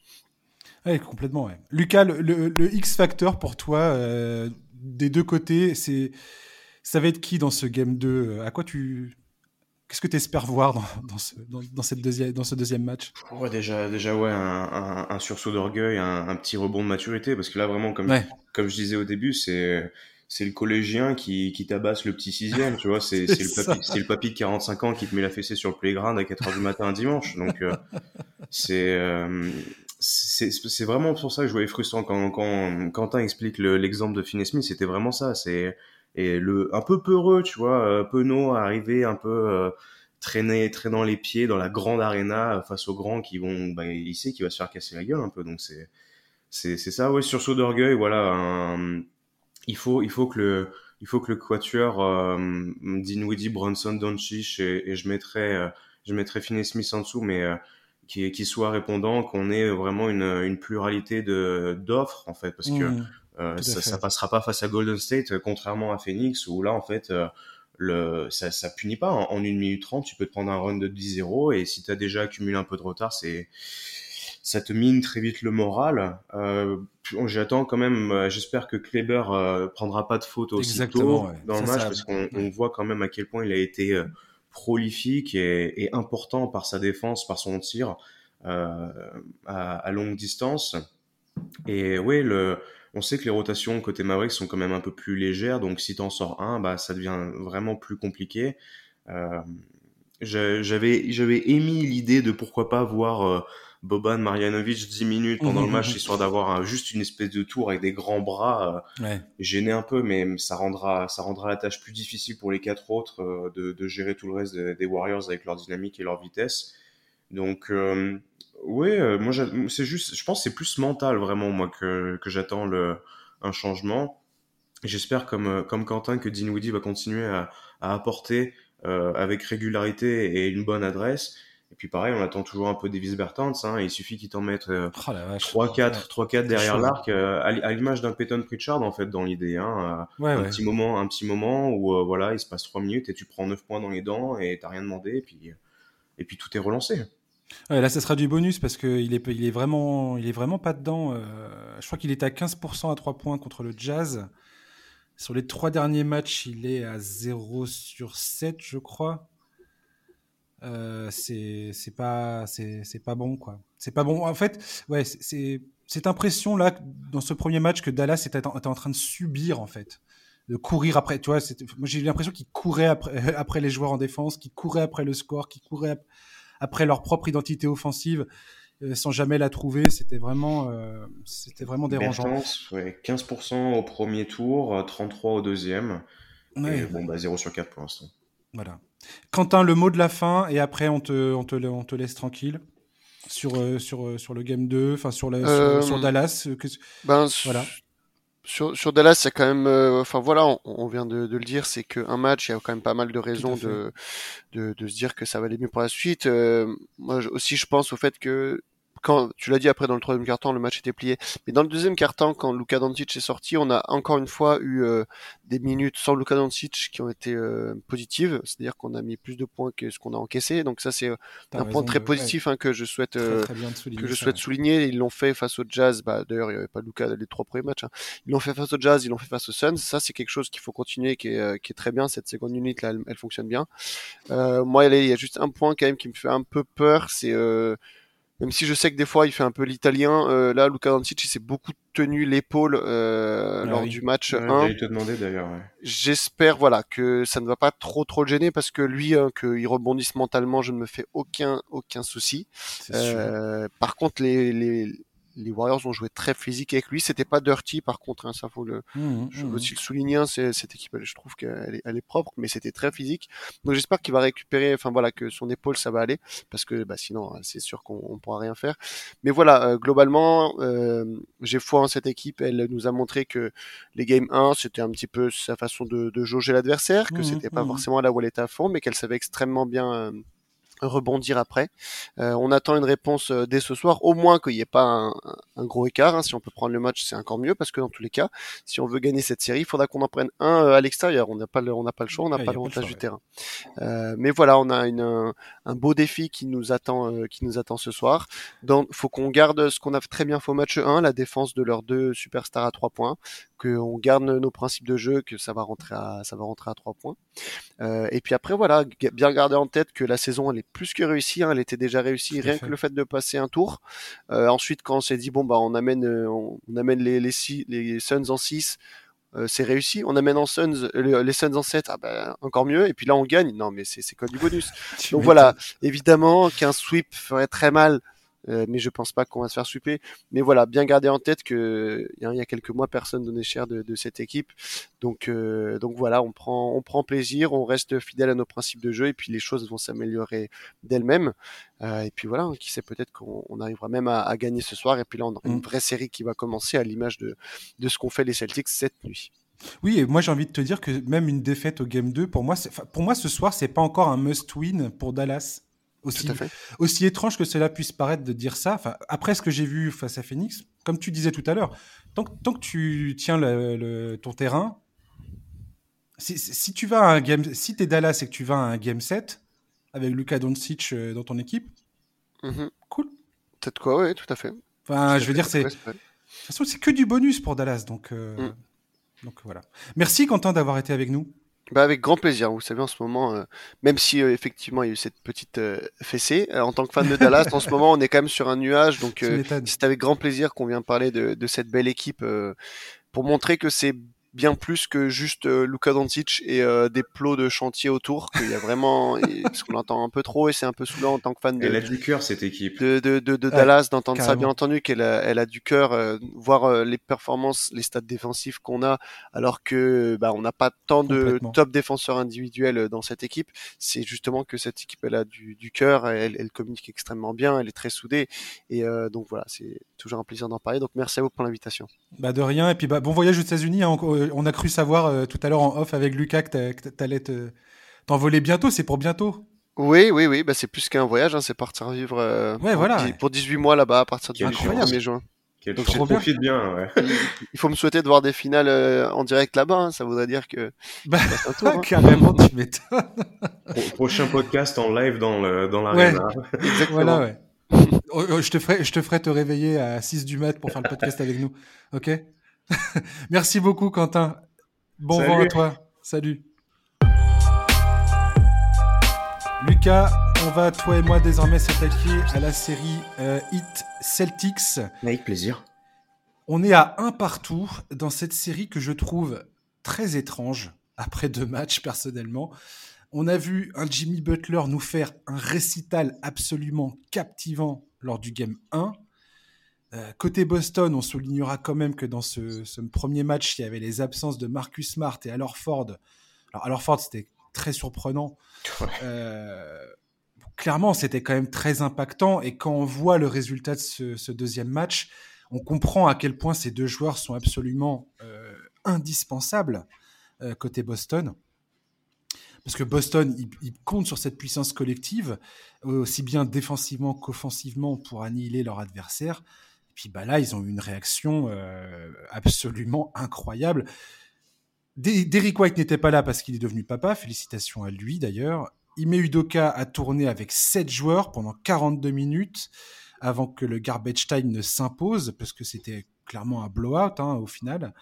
Oui, complètement. Ouais. Lucas, le, X factor pour toi euh, des deux côtés, c'est ça va être qui dans ce game 2 À quoi tu Qu'est-ce que tu espères voir dans, dans, ce, dans, cette deuxième, dans ce deuxième match? Ouais, déjà, déjà, ouais, un, un, sursaut d'orgueil, un, petit rebond de maturité, parce que là, vraiment, comme, comme je disais au début, c'est c'est le collégien qui, qui tabasse le petit sixième, tu vois, c'est le, papy, le papy de 45 ans qui te met la fessée sur le playground à 4 heures du matin un dimanche. Donc, euh, euh, c'est c'est vraiment pour ça que je voyais frustrant quand, quand Quentin explique l'exemple de Finney Smith, c'était vraiment ça. C'est et le un peu peureux, tu vois, euh, penaud, arriver un peu euh, traîner traînant les pieds dans la grande arena face aux grands qui vont, bah, il sait qu'il va se faire casser la gueule un peu. Donc c'est c'est c'est ça, ouais, sursaut d'orgueil, voilà. Un, il faut, il faut que le, il faut que le quatuor euh, Dinwiddie, Bronson, Doncic et, et je mettrai, euh, je mettrai Finney Smith en dessous, mais euh, qui, qui soit répondant, qu'on ait vraiment une, une pluralité de d'offres en fait, parce que mmh, euh, ça, ça passera pas face à Golden State, contrairement à Phoenix où là en fait le, ça, ça punit pas. En, en 1 minute 30, tu peux te prendre un run de 10-0 et si tu as déjà accumulé un peu de retard, c'est ça te mine très vite le moral. Euh, J'attends quand même, euh, j'espère que Kleber euh, prendra pas de faute aussitôt dans le match, parce qu'on on voit quand même à quel point il a été euh, prolifique et, et, important par sa défense, par son tir euh, à, à, longue distance. Et oui, le, on sait que les rotations côté Mavericks sont quand même un peu plus légères, donc si t'en sors un, bah ça devient vraiment plus compliqué. Euh, j'avais j'avais émis l'idée de pourquoi pas voir Boban Marjanovic 10 minutes pendant le mhm, match, histoire d'avoir juste une espèce de tour avec des grands bras, euh, gêner un peu, mais ça rendra, ça rendra la tâche plus difficile pour les quatre autres euh, de, de, gérer tout le reste des Warriors avec leur dynamique et leur vitesse. Donc, euh, ouais, euh, moi, c'est juste, je pense, c'est plus mental vraiment moi que, que j'attends le un changement. J'espère comme comme Quentin que Dinwiddie va continuer à, à apporter avec régularité et une bonne adresse et puis pareil, on attend toujours un peu Davis Bertans. Hein, il suffit qu'ils t'en mettent 3-4 3-4 derrière l'arc, euh, à l'image d'un Peyton Pritchard en fait dans l'idée. Hein, euh, un petit moment, un petit moment où euh, voilà, il se passe 3 minutes et tu prends 9 points dans les dents et t'as rien demandé et puis et puis tout est relancé. là, ça sera du bonus parce qu'il est, il est, vraiment, il est vraiment pas dedans. je crois qu'il est à 15% à 3 points contre le Jazz. Sur les trois derniers matchs, il est à 0 sur 7, je crois. Euh, c'est pas c'est pas bon quoi c'est pas bon en fait ouais c'est cette impression là dans ce premier match que Dallas était en, était en train de subir en fait, de courir après. Tu vois, moi j'ai eu l'impression qu'ils couraient après, après les joueurs en défense, qu'ils couraient après le score, qu'ils couraient après leur propre identité offensive euh, sans jamais la trouver. C'était vraiment, euh, c'était vraiment dérangeant. Ouais, 15% au premier tour, 33 au deuxième. Et bon, bah 0 sur 4 pour l'instant. Voilà. Quentin, le mot de la fin, et après on te, on te, on te laisse tranquille sur, euh, sur, euh, sur le game 2, enfin sur, sur, sur, Dallas. Que... Ben, voilà. Sur, sur Dallas, quand même, enfin voilà, on, on, vient de, de le dire, c'est qu'un match, il y a quand même pas mal de raisons de, de, de, se dire que ça va aller mieux pour la suite. moi aussi, je pense au fait que quand tu l'as dit après dans le troisième quart-temps, le match était plié. Mais dans le deuxième quart-temps, quand Luka Doncic est sorti, on a encore une fois eu euh, des minutes sans Luka Doncic qui ont été euh, positives, c'est-à-dire qu'on a mis plus de points que ce qu'on a encaissé. Donc ça c'est euh, un point très positif hein, que je souhaite que je souhaite souligner. Ils l'ont fait face au Jazz. Bah, d'ailleurs il n'y avait pas Luka les trois premiers matchs. Hein. Ils l'ont fait face au Jazz, ils l'ont fait face au Suns. Ça c'est quelque chose qu'il faut continuer, qui est, qui est très bien. Cette seconde unité là, elle, elle fonctionne bien. moi il y a juste un point quand même qui me fait un peu peur, c'est même si je sais que des fois il fait un peu l'italien, euh, là Luka Doncic il s'est beaucoup tenu l'épaule euh, ah lors du match 1. te demander d'ailleurs. J'espère voilà que ça ne va pas trop trop le gêner parce que lui hein, qu'il rebondisse mentalement, je ne me fais aucun aucun souci. Euh, par contre les, les les Warriors ont joué très physique avec lui. C'était pas dirty, par contre, hein, ça faut le, mmh, mmh, je veux mmh. aussi le souligner. Hein, cette équipe, je trouve qu'elle est, elle est propre, mais c'était très physique. Donc j'espère qu'il va récupérer, enfin voilà, que son épaule ça va aller, parce que bah, sinon c'est sûr qu'on pourra rien faire. Mais voilà, euh, globalement, euh, j'ai foi en cette équipe. Elle nous a montré que les games 1 c'était un petit peu sa façon de, de jauger l'adversaire, que c'était pas forcément là où elle était à fond, mais qu'elle savait extrêmement bien euh, rebondir après. Euh, on attend une réponse euh, dès ce soir, au moins qu'il n'y ait pas un, un, gros écart. Hein. Si on peut prendre le match, c'est encore mieux parce que dans tous les cas, si on veut gagner cette série, il faudra qu'on en prenne un euh, à l'extérieur. On n'a pas le, on n'a pas le choix, on n'a pas l'avantage du terrain. Euh, mais voilà, on a une, un, un, beau défi qui nous attend, euh, qui nous attend ce soir. Donc, faut qu'on garde ce qu'on a très bien fait au match 1, la défense de leurs deux superstars à trois points, qu'on garde nos principes de jeu, que ça va rentrer à, ça va rentrer à trois points. Euh, et puis après, voilà, bien garder en tête que la saison, elle est plus que réussie. Hein, elle était déjà réussie, rien que le fait de passer un tour. Euh, ensuite, quand on s'est dit bon bah on amène, euh, on, amène les les, les Suns en 6 euh, c'est réussi. On amène en Suns, les Suns en 7, ah ben, encore mieux. Et puis là, on gagne. Non, mais c'est quoi du bonus Donc voilà, évidemment qu'un sweep ferait très mal euh, mais je pense pas qu'on va se faire sweeper. Mais voilà, bien garder en tête que il y a quelques mois, personne donnait cher de, de cette équipe. Donc, euh, donc voilà, on prend, on prend plaisir, on reste fidèle à nos principes de jeu, et puis les choses vont s'améliorer d'elles-mêmes. Euh, et puis voilà, qui sait peut-être qu'on arrivera même à, à, gagner ce soir. Et puis là, on a une mm. vraie série qui va commencer à l'image de, de ce qu'ont fait les Celtics cette nuit. Oui, et moi j'ai envie de te dire que même une défaite au game 2, pour moi, pour moi ce soir, c'est pas encore un must-win pour Dallas. Aussi, aussi étrange que cela puisse paraître de dire ça, enfin, après ce que j'ai vu face à Phoenix, comme tu disais tout à l'heure, tant, tant, que tu tiens le, ton terrain, si, si, tu vas à un game, si es Dallas et que tu vas à un game 7 avec Luka Doncic euh, dans ton équipe, mm-hmm. cool. Peut-être quoi, oui, tout à fait. Enfin, je veux dire, c'est. De toute façon, c'est que du bonus pour Dallas, donc, euh, mm. donc voilà. Merci Quentin d'avoir été avec nous. Bah avec grand plaisir. Vous savez, en ce moment, euh, même si euh, effectivement il y a eu cette petite euh, fessée, en tant que fan de Dallas, en ce moment, on est quand même sur un nuage. Donc, c'est avec grand plaisir qu'on vient parler de, de cette belle équipe pour montrer que c'est bien plus que juste euh, Luka Doncic et euh, des plots de chantier autour qu'il y a vraiment parce qu'on l'entend un peu trop et c'est un peu saoulant en tant que fan de elle a du cœur cette équipe. de, de, de, de Dallas d'entendre ça bien entendu qu'elle a, elle a du cœur euh, voir euh, les performances les stats défensifs qu'on a alors que bah, on n'a pas tant de top défenseurs individuels dans cette équipe. C'est justement que cette équipe elle a du, du cœur elle, elle communique extrêmement bien elle est très soudée et donc voilà c'est toujours un plaisir d'en parler. Donc merci à vous pour l'invitation. Bah de rien et puis bah bon voyage aux États-Unis hein, euh, on a cru savoir euh, tout à l'heure en off avec Lucas que t'allais t'envoler bientôt. C'est pour bientôt. Oui, oui, oui. Bah, c'est plus qu'un voyage. Hein, c'est partir vivre euh, ouais, pour, voilà. pour 18 mois là-bas à partir du 1er juin. Donc, je profite bien. ouais. Il faut me souhaiter de voir des finales en direct là-bas. Hein, ça voudrait dire que. Bah, hein. Carrément, tu m'étonnes. Prochain podcast en live dans le dans. Ouais, exactement. Voilà, ouais. Oh, oh, je te ferai, je te ferai te réveiller à 6 du mat pour faire le podcast avec nous. Ok? Merci beaucoup, Quentin. Bon vent à toi. Salut. Lucas, on va, toi et moi, désormais s'attaquer à la série euh, Hit Celtics. Avec plaisir. On est à un partout dans cette série que je trouve très étrange après deux matchs personnellement. On a vu un Jimmy Butler nous faire un récital absolument captivant lors du game 1. Euh, côté Boston, on soulignera quand même que dans ce, premier match, il y avait les absences de Marcus Smart et Alor Ford. Alors, Alor Ford, c'était très surprenant. Euh, clairement, c'était quand même très impactant. Et quand on voit le résultat de ce, deuxième match, on comprend à quel point ces deux joueurs sont absolument euh, indispensables côté Boston parce que Boston, il, compte sur cette puissance collective, aussi bien défensivement qu'offensivement, pour annihiler leur adversaire. Et puis bah là, ils ont eu une réaction euh, absolument incroyable. Derrick White n'était pas là parce qu'il est devenu papa, félicitations à lui d'ailleurs. Ime Udoka a tourné avec 7 joueurs pendant 42 minutes avant que le garbage time ne s'impose, parce que c'était clairement un blowout hein, au final.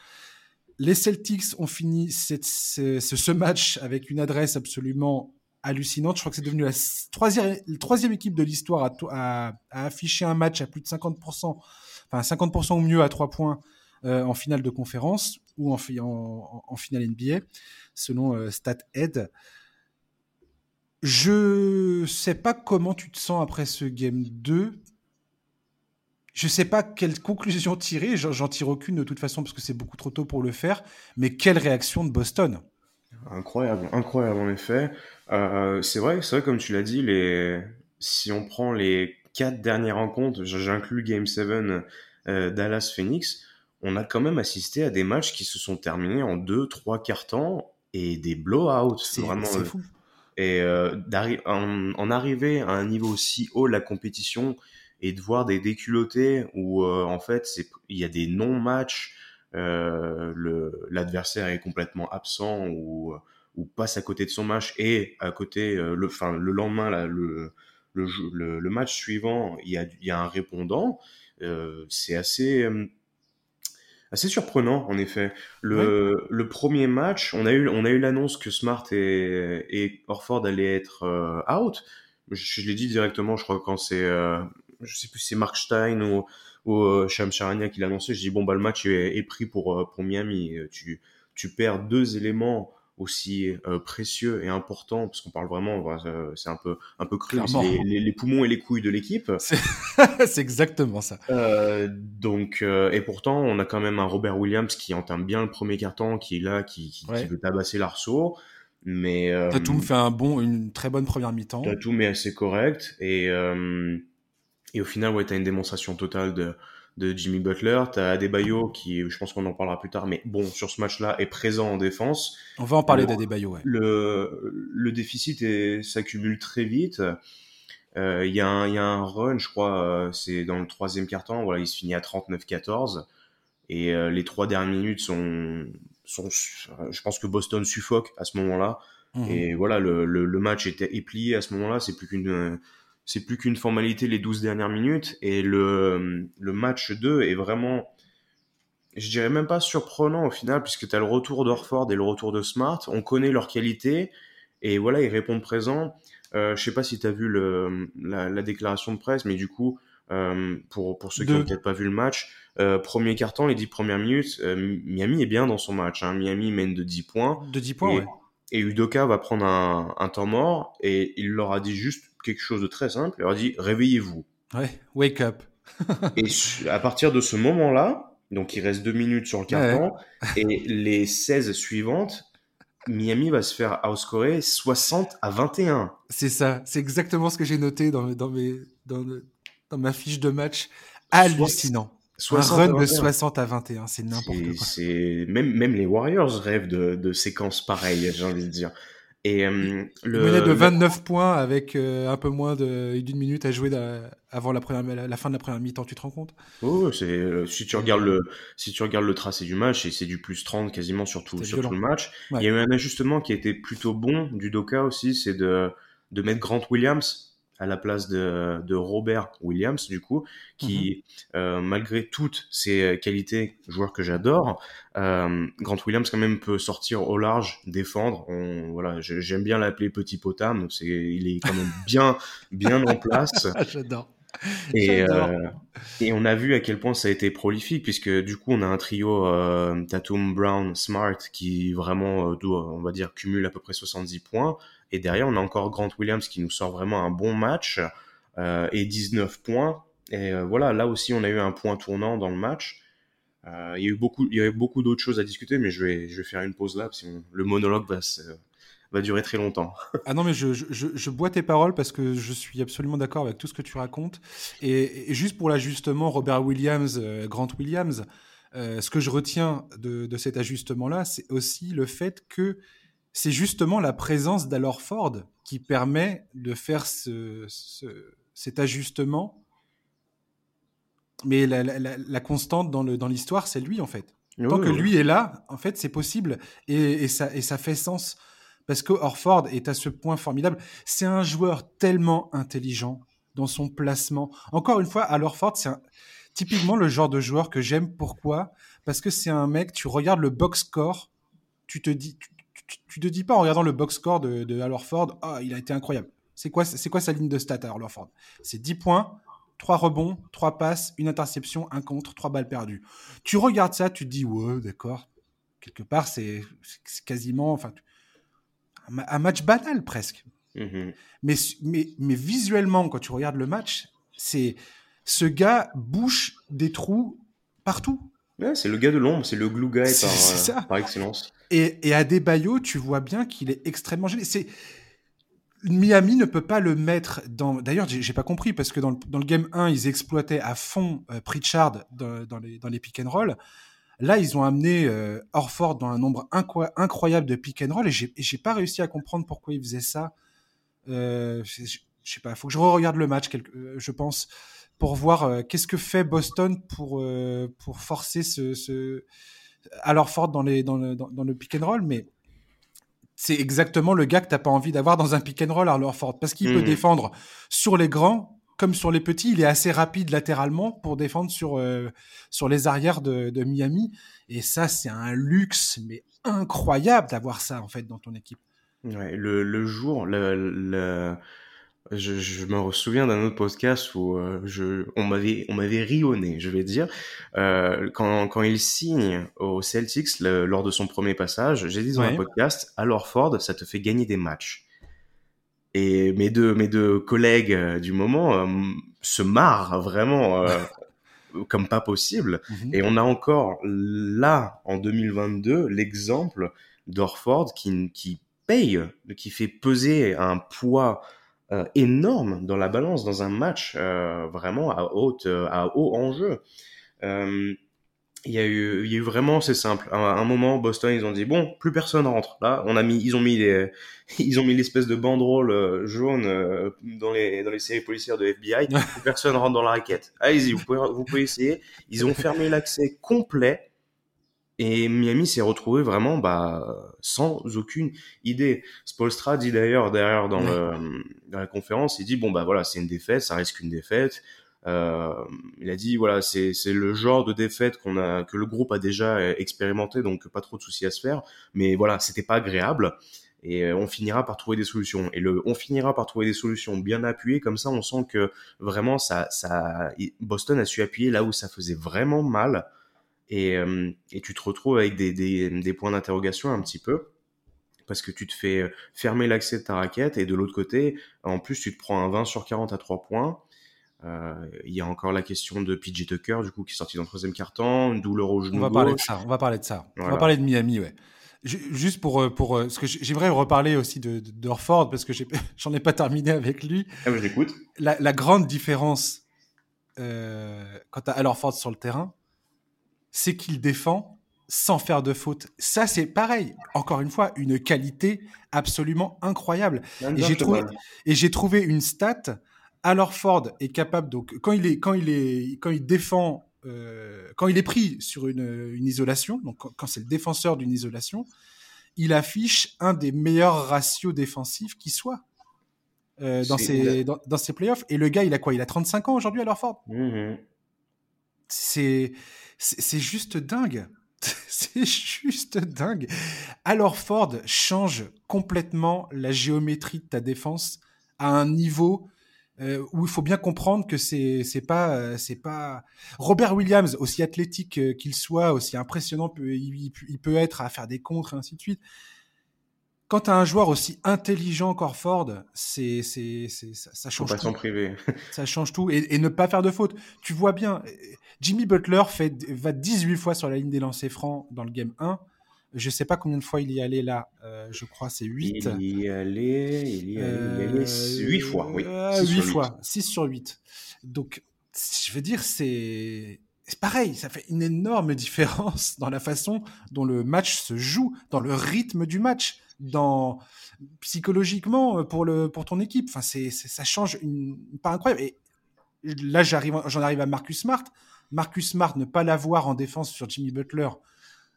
Les Celtics ont fini ce, match avec une adresse absolument hallucinante. Je crois que c'est devenu la troisième, équipe de l'histoire à, afficher un match à plus de 50%, enfin 50% ou mieux à 3 points euh, en finale de conférence ou en, finale NBA, selon euh, StatEd. Je sais pas comment tu te sens après ce game 2 je ne sais pas quelle conclusion tirer, j'en tire aucune de toute façon parce que c'est beaucoup trop tôt pour le faire, mais quelle réaction de Boston? Incroyable, incroyable en effet. Euh, c'est vrai, c'est vrai comme tu l'as dit, les... si on prend les quatre dernières rencontres, j'inclus Game 7 euh, Dallas-Phoenix, on a quand même assisté à des matchs qui se sont terminés en deux, trois quarts temps et des blowouts. C'est vraiment euh, fou. Et en, en arriver à un niveau si haut de la compétition, et de voir des déculottés où euh, en fait il y a des non-matchs, euh, l'adversaire est complètement absent ou, ou passe à côté de son match et à côté euh, le, enfin, le lendemain là, le, le, le, match suivant il y a, il y a un répondant, euh, c'est assez assez surprenant en effet. Le, le premier match, on a eu on a eu l'annonce que Smart et, et Orford allaient être out. Je, je l'ai dit directement, je crois quand c'est je sais plus si c'est Mark Stein ou, ou euh, Sham Charania qui l'a annoncé, je dis bon bah le match est, pris pour euh, pour Miami. Tu tu perds deux éléments aussi euh, précieux et importants parce qu'on parle vraiment c'est un peu un peu cru les, les, poumons et les couilles de l'équipe. C'est exactement ça. Euh, donc et pourtant on a quand même un Robert Williams qui entame bien le premier carton qui est là qui, qui, qui veut tabasser l'arceau mais euh, Tatum fait un bon une très bonne première mi-temps. Tatum est assez correct et et au final, ouais, tu as une démonstration totale de, de Jimmy Butler. Tu as Adebayo qui, je pense qu'on en parlera plus tard, mais bon, sur ce match-là, est présent en défense. On va en parler d'Adebayo, ouais. Le, le déficit s'accumule très vite. Euh, il y, y, a un run, je crois, euh, c'est dans le troisième quart-temps, voilà, il se finit à 39-14. Et euh, les trois dernières minutes sont, sont, je pense que Boston suffoque à ce moment-là. Mmh. Et voilà, le, le, le, match était est plié à ce moment-là. C'est plus qu'une c'est plus qu'une formalité les 12 dernières minutes. Et le, le match 2 est vraiment, je dirais même pas surprenant au final, puisque tu as le retour d'Orford et le retour de Smart. On connaît leur qualité. Et voilà, ils répondent présent. Euh, je sais pas si tu as vu le, la, la, déclaration de presse, mais du coup, euh, pour, pour ceux qui n'ont peut-être pas vu le match, euh, premier carton, les 10 premières minutes, euh, Miami est bien dans son match. Hein. Miami mène de 10 points. De 10 points, et, ouais. Et Udoka va prendre un, un temps mort et il leur a dit juste quelque chose de très simple. Il leur a dit réveillez-vous. Ouais, wake up. et à partir de ce moment-là, donc il reste deux minutes sur le carton, et les 16 suivantes, Miami va se faire outscorer 60 à 21. C'est ça, c'est exactement ce que j'ai noté dans, dans, mes, dans, dans ma fiche de match. Hallucinant. 60 un run de 60 à 21, c'est n'importe quoi. Même même les Warriors rêvent de, de séquences pareilles, j'ai envie de dire. Et euh, le menait de 29 points avec euh, un peu moins d'une minute à jouer avant la, première, la, fin de la première mi-temps, tu te rends compte? Oh, c'est euh, si tu regardes le si tu regardes le tracé du match, c'est du plus 30 quasiment sur tout, sur tout le match. Il y a eu un ajustement qui a été plutôt bon du Doka aussi, c'est de de mettre Grant Williams à la place de, de Robert Williams, du coup, qui, mhm. euh, malgré toutes ses qualités, joueur que j'adore, euh, Grant Williams quand même peut sortir au large, défendre. On, voilà, j'aime bien l'appeler petit potam. C'est, il est quand même bien, bien en place. j'adore. Et, euh, et on a vu à quel point ça a été prolifique, puisque du coup, on a un trio euh, Tatum, Brown, Smart, qui vraiment, euh, doit, on va dire, cumule à peu près 70 points. Et derrière, on a encore Grant Williams qui nous sort vraiment un bon match euh, et 19 points. Et euh, voilà, là aussi, on a eu un point tournant dans le match. Euh, il y a eu beaucoup, il y a eu beaucoup d'autres choses à discuter, mais je vais, je vais faire une pause là, parce que le monologue va va durer très longtemps. ah non, mais je, je, je, bois tes paroles parce que je suis absolument d'accord avec tout ce que tu racontes. Et, juste pour l'ajustement, Robert Williams, euh, Grant Williams, ce que je retiens de cet ajustement-là, c'est aussi le fait que c'est justement la présence d'Alor Ford qui permet de faire ce, ce, cet ajustement. Mais la, la, la constante dans l'histoire, dans c'est lui en fait. Tant que lui est là, en fait, c'est possible et, et, ça, et ça fait sens parce que Orford est à ce point formidable. C'est un joueur tellement intelligent dans son placement. Encore une fois, à Orford, c'est typiquement le genre de joueur que j'aime. Pourquoi? Parce que c'est un mec, tu regardes le box score, tu te dis, tu, tu, te dis pas en regardant le box score de, de Al oh, il a été incroyable. C'est quoi, c'est quoi sa ligne de stats à Al C'est 10 points, 3 rebonds, 3 passes, une interception, un contre, 3 balles perdues. Tu regardes ça, tu te dis, ouais, d'accord. Quelque part, c'est quasiment, enfin, un match banal presque. Mhm. Mais, mais, mais visuellement, quand tu regardes le match, c'est ce gars bouche des trous partout. Ouais, c'est le gars de l'ombre, c'est le glue guy par, euh, par, excellence. Et, et à Bayo, tu vois bien qu'il est extrêmement gêné. Miami ne peut pas le mettre dans. D'ailleurs, j'ai pas compris parce que dans le, dans le, game 1, ils exploitaient à fond euh, Pritchard dans, les, dans les pick and roll. Là, ils ont amené euh, Orford dans un nombre incroyable de pick and roll et j'ai pas réussi à comprendre pourquoi ils faisaient ça. Euh, je, sais pas, il faut que je re-regarde le match, euh, je pense, pour voir euh, qu'est-ce que fait Boston pour, euh, pour forcer ce, ce... à Orford dans, les, dans, le, dans, dans le pick and roll, mais c'est exactement le gars que t'as pas envie d'avoir dans un pick and roll à Orford parce qu'il mmh. peut défendre sur les grands comme sur les petits, il est assez rapide latéralement pour défendre sur, euh, sur les arrières de, de, Miami. Et ça, c'est un luxe, mais incroyable d'avoir ça, en fait, dans ton équipe. Ouais, le, le jour, le, le... Je, je, me souviens d'un autre podcast où euh, je, on m'avait on m'avait rionné, je vais dire, euh, quand, quand il signe aux Celtics le, lors de son premier passage, j'ai dit dans ouais. un podcast, alors Ford, ça te fait gagner des matchs. Et mes deux, mes deux collègues euh, du moment se marrent vraiment comme pas possible. -hmm. Et on a encore là, en 2022, l'exemple d'Orford qui, qui paye, qui fait peser un poids euh, énorme dans la balance, dans un match euh, vraiment à, haute, à haut enjeu. Euh, il y a eu, il y a eu vraiment, c'est simple. À un moment, Boston, ils ont dit bon, plus personne rentre. Là, on a mis, ils ont mis les, ils ont mis l'espèce de banderole euh, jaune euh, dans les dans les séries policières de FBI. plus personne rentre dans la raquette. Allez-y, vous pouvez, vous pouvez essayer. Ils ont fermé l'accès complet. Et Miami s'est retrouvé vraiment bah, sans aucune idée. Spolstra dit d'ailleurs derrière dans, le, dans la conférence, il dit bon bah voilà c'est une défaite, ça reste qu'une défaite. Euh, il a dit voilà c'est c'est le genre de défaite qu'on a que le groupe a déjà expérimenté donc pas trop de soucis à se faire. Mais voilà c'était pas agréable. Et on finira par trouver des solutions. Et le on finira par trouver des solutions bien appuyées comme ça on sent que vraiment ça ça Boston a su appuyer là où ça faisait vraiment mal et et tu te retrouves avec des des, des points d'interrogation un petit peu parce que tu te fais fermer l'accès de ta raquette et de l'autre côté en plus tu te prends un 20 sur 40 à 3 points euh, il y a encore la question de PJ Tucker, du coup, qui est sorti dans le troisième quart-temps, une douleur au genou. On va parler de ça. On va parler de ça. Voilà. On va parler de Miami, ouais. Juste pour, pour euh, ce que j'aimerais reparler aussi de, de, Orford parce que j'en ai, ai, pas terminé avec lui. Ah, je l'écoute. La, la, grande différence euh, quant à Al Orford sur le terrain, c'est qu'il défend sans faire de faute. Ça, c'est pareil. Encore une fois, une qualité absolument incroyable. Et j'ai trouvé, et j'ai trouvé une stat alors Ford est capable donc quand il est quand il est quand il défend euh, quand il est pris sur une, une isolation donc quand, quand c'est le défenseur d'une isolation il affiche un des meilleurs ratios défensifs qui soit euh, dans ses dans, dans, ses playoffs et le gars il a quoi? Il a 35 ans aujourd'hui alors Ford? Mm -hmm. C'est c'est juste dingue. C'est juste dingue. Alors Ford change complètement la géométrie de ta défense à un niveau euh, où il faut bien comprendre que c'est c'est pas euh, c'est pas Robert Williams aussi athlétique euh, qu'il soit aussi impressionnant peut, il, peut être à faire des contres et ainsi de suite quand tu as un joueur aussi intelligent qu'Orford, c'est, c'est, ça, change tout. privé. ça change tout. Et, et, ne pas faire de faute. Tu vois bien, Jimmy Butler fait, va 18 fois sur la ligne des lancers francs dans le game 1. Je sais pas combien de fois il y allé là. Euh, je crois c'est 8. Il y allait, il y allait, euh, 8 fois, oui. 6 euh, 8 fois, 6 sur 8. Donc, je veux dire, c'est c'est pareil, ça fait une énorme différence dans la façon dont le match se joue, dans le rythme du match psychologiquement euh, pour le pour ton équipe. Enfin, c'est ça change une, pas incroyable. Et là, j'arrive, j'en arrive à Marcus Smart. Marcus Smart ne pas l'avoir en défense sur Jimmy Butler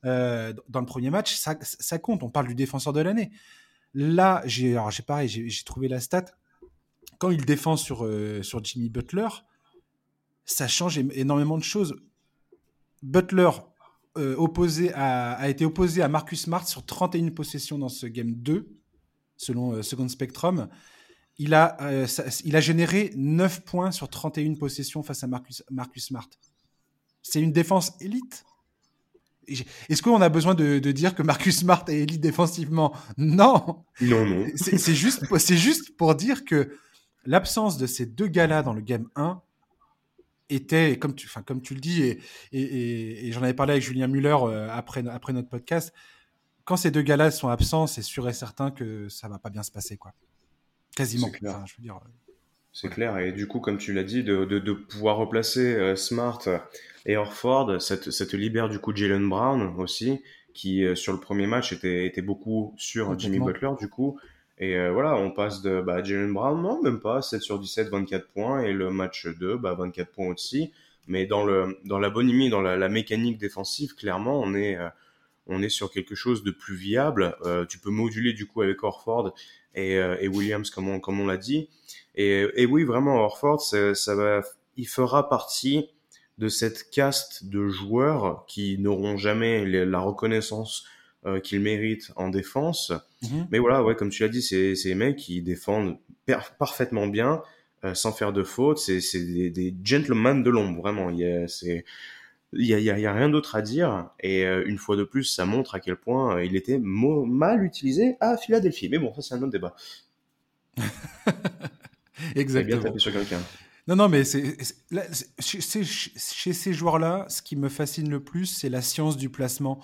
euh, dans le premier match, ça, ça compte. On parle du défenseur de l'année. Là, j'ai pareil, j'ai trouvé la stat quand il défend sur euh, sur Jimmy Butler, ça change énormément de choses. Butler euh, opposé à, a été opposé à Marcus Smart sur 31 possessions dans ce game 2, selon euh, Second Spectrum. Il a, euh, il a généré 9 points sur 31 possessions face à Marcus, Marcus Smart. C'est une défense élite. Est-ce qu'on a besoin de, de, dire que Marcus Smart est élite défensivement? Non. Non, non. C'est juste, juste pour dire que l'absence de ces deux gars-là dans le game 1 était, comme tu, enfin, comme tu le dis, et, et, et j'en avais parlé avec Julien Muller euh, après, après notre podcast, quand ces deux gars-là sont absents, c'est sûr et certain que ça va pas bien se passer, quoi. Quasiment. C'est clair. je veux dire, c'est clair. Et du coup, comme tu l'as dit, de, de, de, pouvoir replacer euh, Smart et Orford, ça te, ça te libère du coup Jalen Brown aussi, qui euh, sur le premier match était, était beaucoup sur Jimmy Butler, du coup. Et euh, voilà, on passe de bah, Jalen Brown, non, même pas, 7 sur 17, 24 points, et le match 2, bah, 24 points aussi. Mais dans, le, dans la bonhomie, dans la, mécanique défensive, clairement, on est, euh, on est sur quelque chose de plus viable. Euh, tu peux moduler du coup avec Orford et, et Williams, comme on, comme on l'a dit. Et, et, oui, vraiment, Orford, ça va, il fera partie de cette caste de joueurs qui n'auront jamais la reconnaissance euh, qu'il mérite en défense. Mhm. Mais voilà, ouais, comme tu l'as dit, c'est ces mecs qui défendent parfaitement bien, euh, sans faire de fautes. C'est des, des gentlemen de l'ombre, vraiment. Il y a, c'est il y a, y a, rien d'autre à dire. Et euh, une fois de plus, ça montre à quel point euh, il était mal utilisé à Philadelphie. Mais bon, ça c'est un autre débat. Exactement. bien tapé sur quelqu'un. Non, non, mais c'est chez ces joueurs-là, ce qui me fascine le plus, c'est la science du placement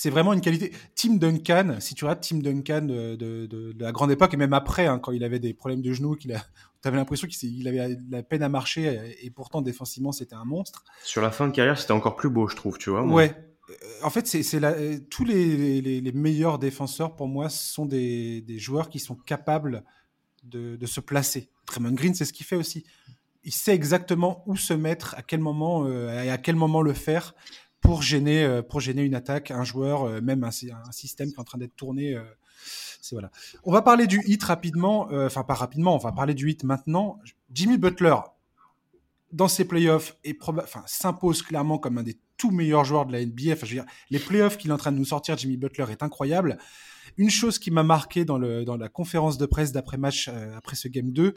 c'est vraiment une qualité. Tim Duncan, si tu regardes Tim Duncan de, de, de, la grande époque et même après, hein, quand il avait des problèmes de genoux, qu'il a, avais l'impression qu'il avait la peine à marcher et pourtant défensivement c'était un monstre. Sur la fin de carrière, c'était encore plus beau, je trouve, tu vois. Ouais. Euh, en fait, c'est tous les, les, les, meilleurs défenseurs pour moi sont des, des joueurs qui sont capables de, de se placer. Draymond Green, c'est ce qu'il fait aussi. Il sait exactement où se mettre, à quel moment euh, et à quel moment le faire pour gêner, euh, pour gêner une attaque, un joueur, euh, même un, système qui est en train d'être tourné. Euh, c'est voilà. On va parler du hit rapidement, enfin pas rapidement, on va parler du hit maintenant. Jimmy Butler, dans ses playoffs, s'impose clairement comme un des tout meilleurs joueurs de la NBA. Enfin, je veux dire, les playoffs qu'il est en train de nous sortir, Jimmy Butler, est incroyable. Une chose qui m'a marqué dans, le, dans la conférence de presse d'après-match, après ce Game 2,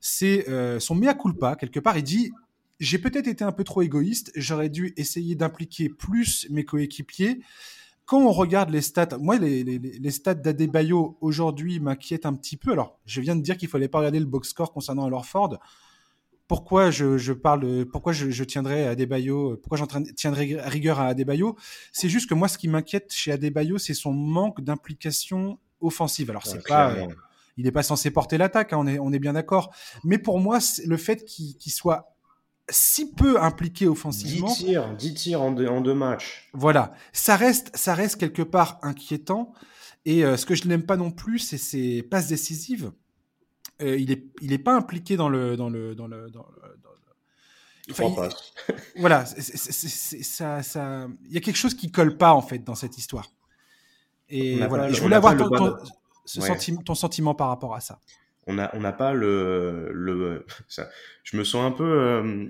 c'est son mea culpa. Quelque part, il dit j'ai peut-être été un peu trop égoïste. J'aurais dû essayer d'impliquer plus mes coéquipiers. Quand on regarde les stats, moi, les, les, les stats d'Adebayo aujourd'hui m'inquiètent un petit peu. Alors, je viens de dire qu'il fallait pas regarder le box score concernant Alorford. Pourquoi je, je parle pourquoi je, je tiendrai à Adebayo, pourquoi j'en tiendrai rigueur à Adebayo? C'est juste que moi, ce qui m'inquiète chez Adebayo, c'est son manque d'implication offensive. Alors, c'est pas, il n'est pas censé porter l'attaque, hein, on, est, on est bien d'accord. Mais pour moi, le fait qu'il soit si peu impliqué offensivement. 10 tirs, 10 tirs en deux, en deux matchs. Voilà, ça reste, ça reste quelque part inquiétant. Et euh, ce que je n'aime pas non plus, c'est ses passes décisives. Euh, il est, il est pas impliqué dans le, dans le, dans le, dans le, dans le... Enfin, il, voilà, c'est, ça, ça, il y a quelque chose qui colle pas en fait dans cette histoire. Et voilà, je voulais avoir ton, ton, ce ouais. sentiment, ton sentiment par rapport à ça on n'a on n'a pas le le ça, je me sens un peu euh,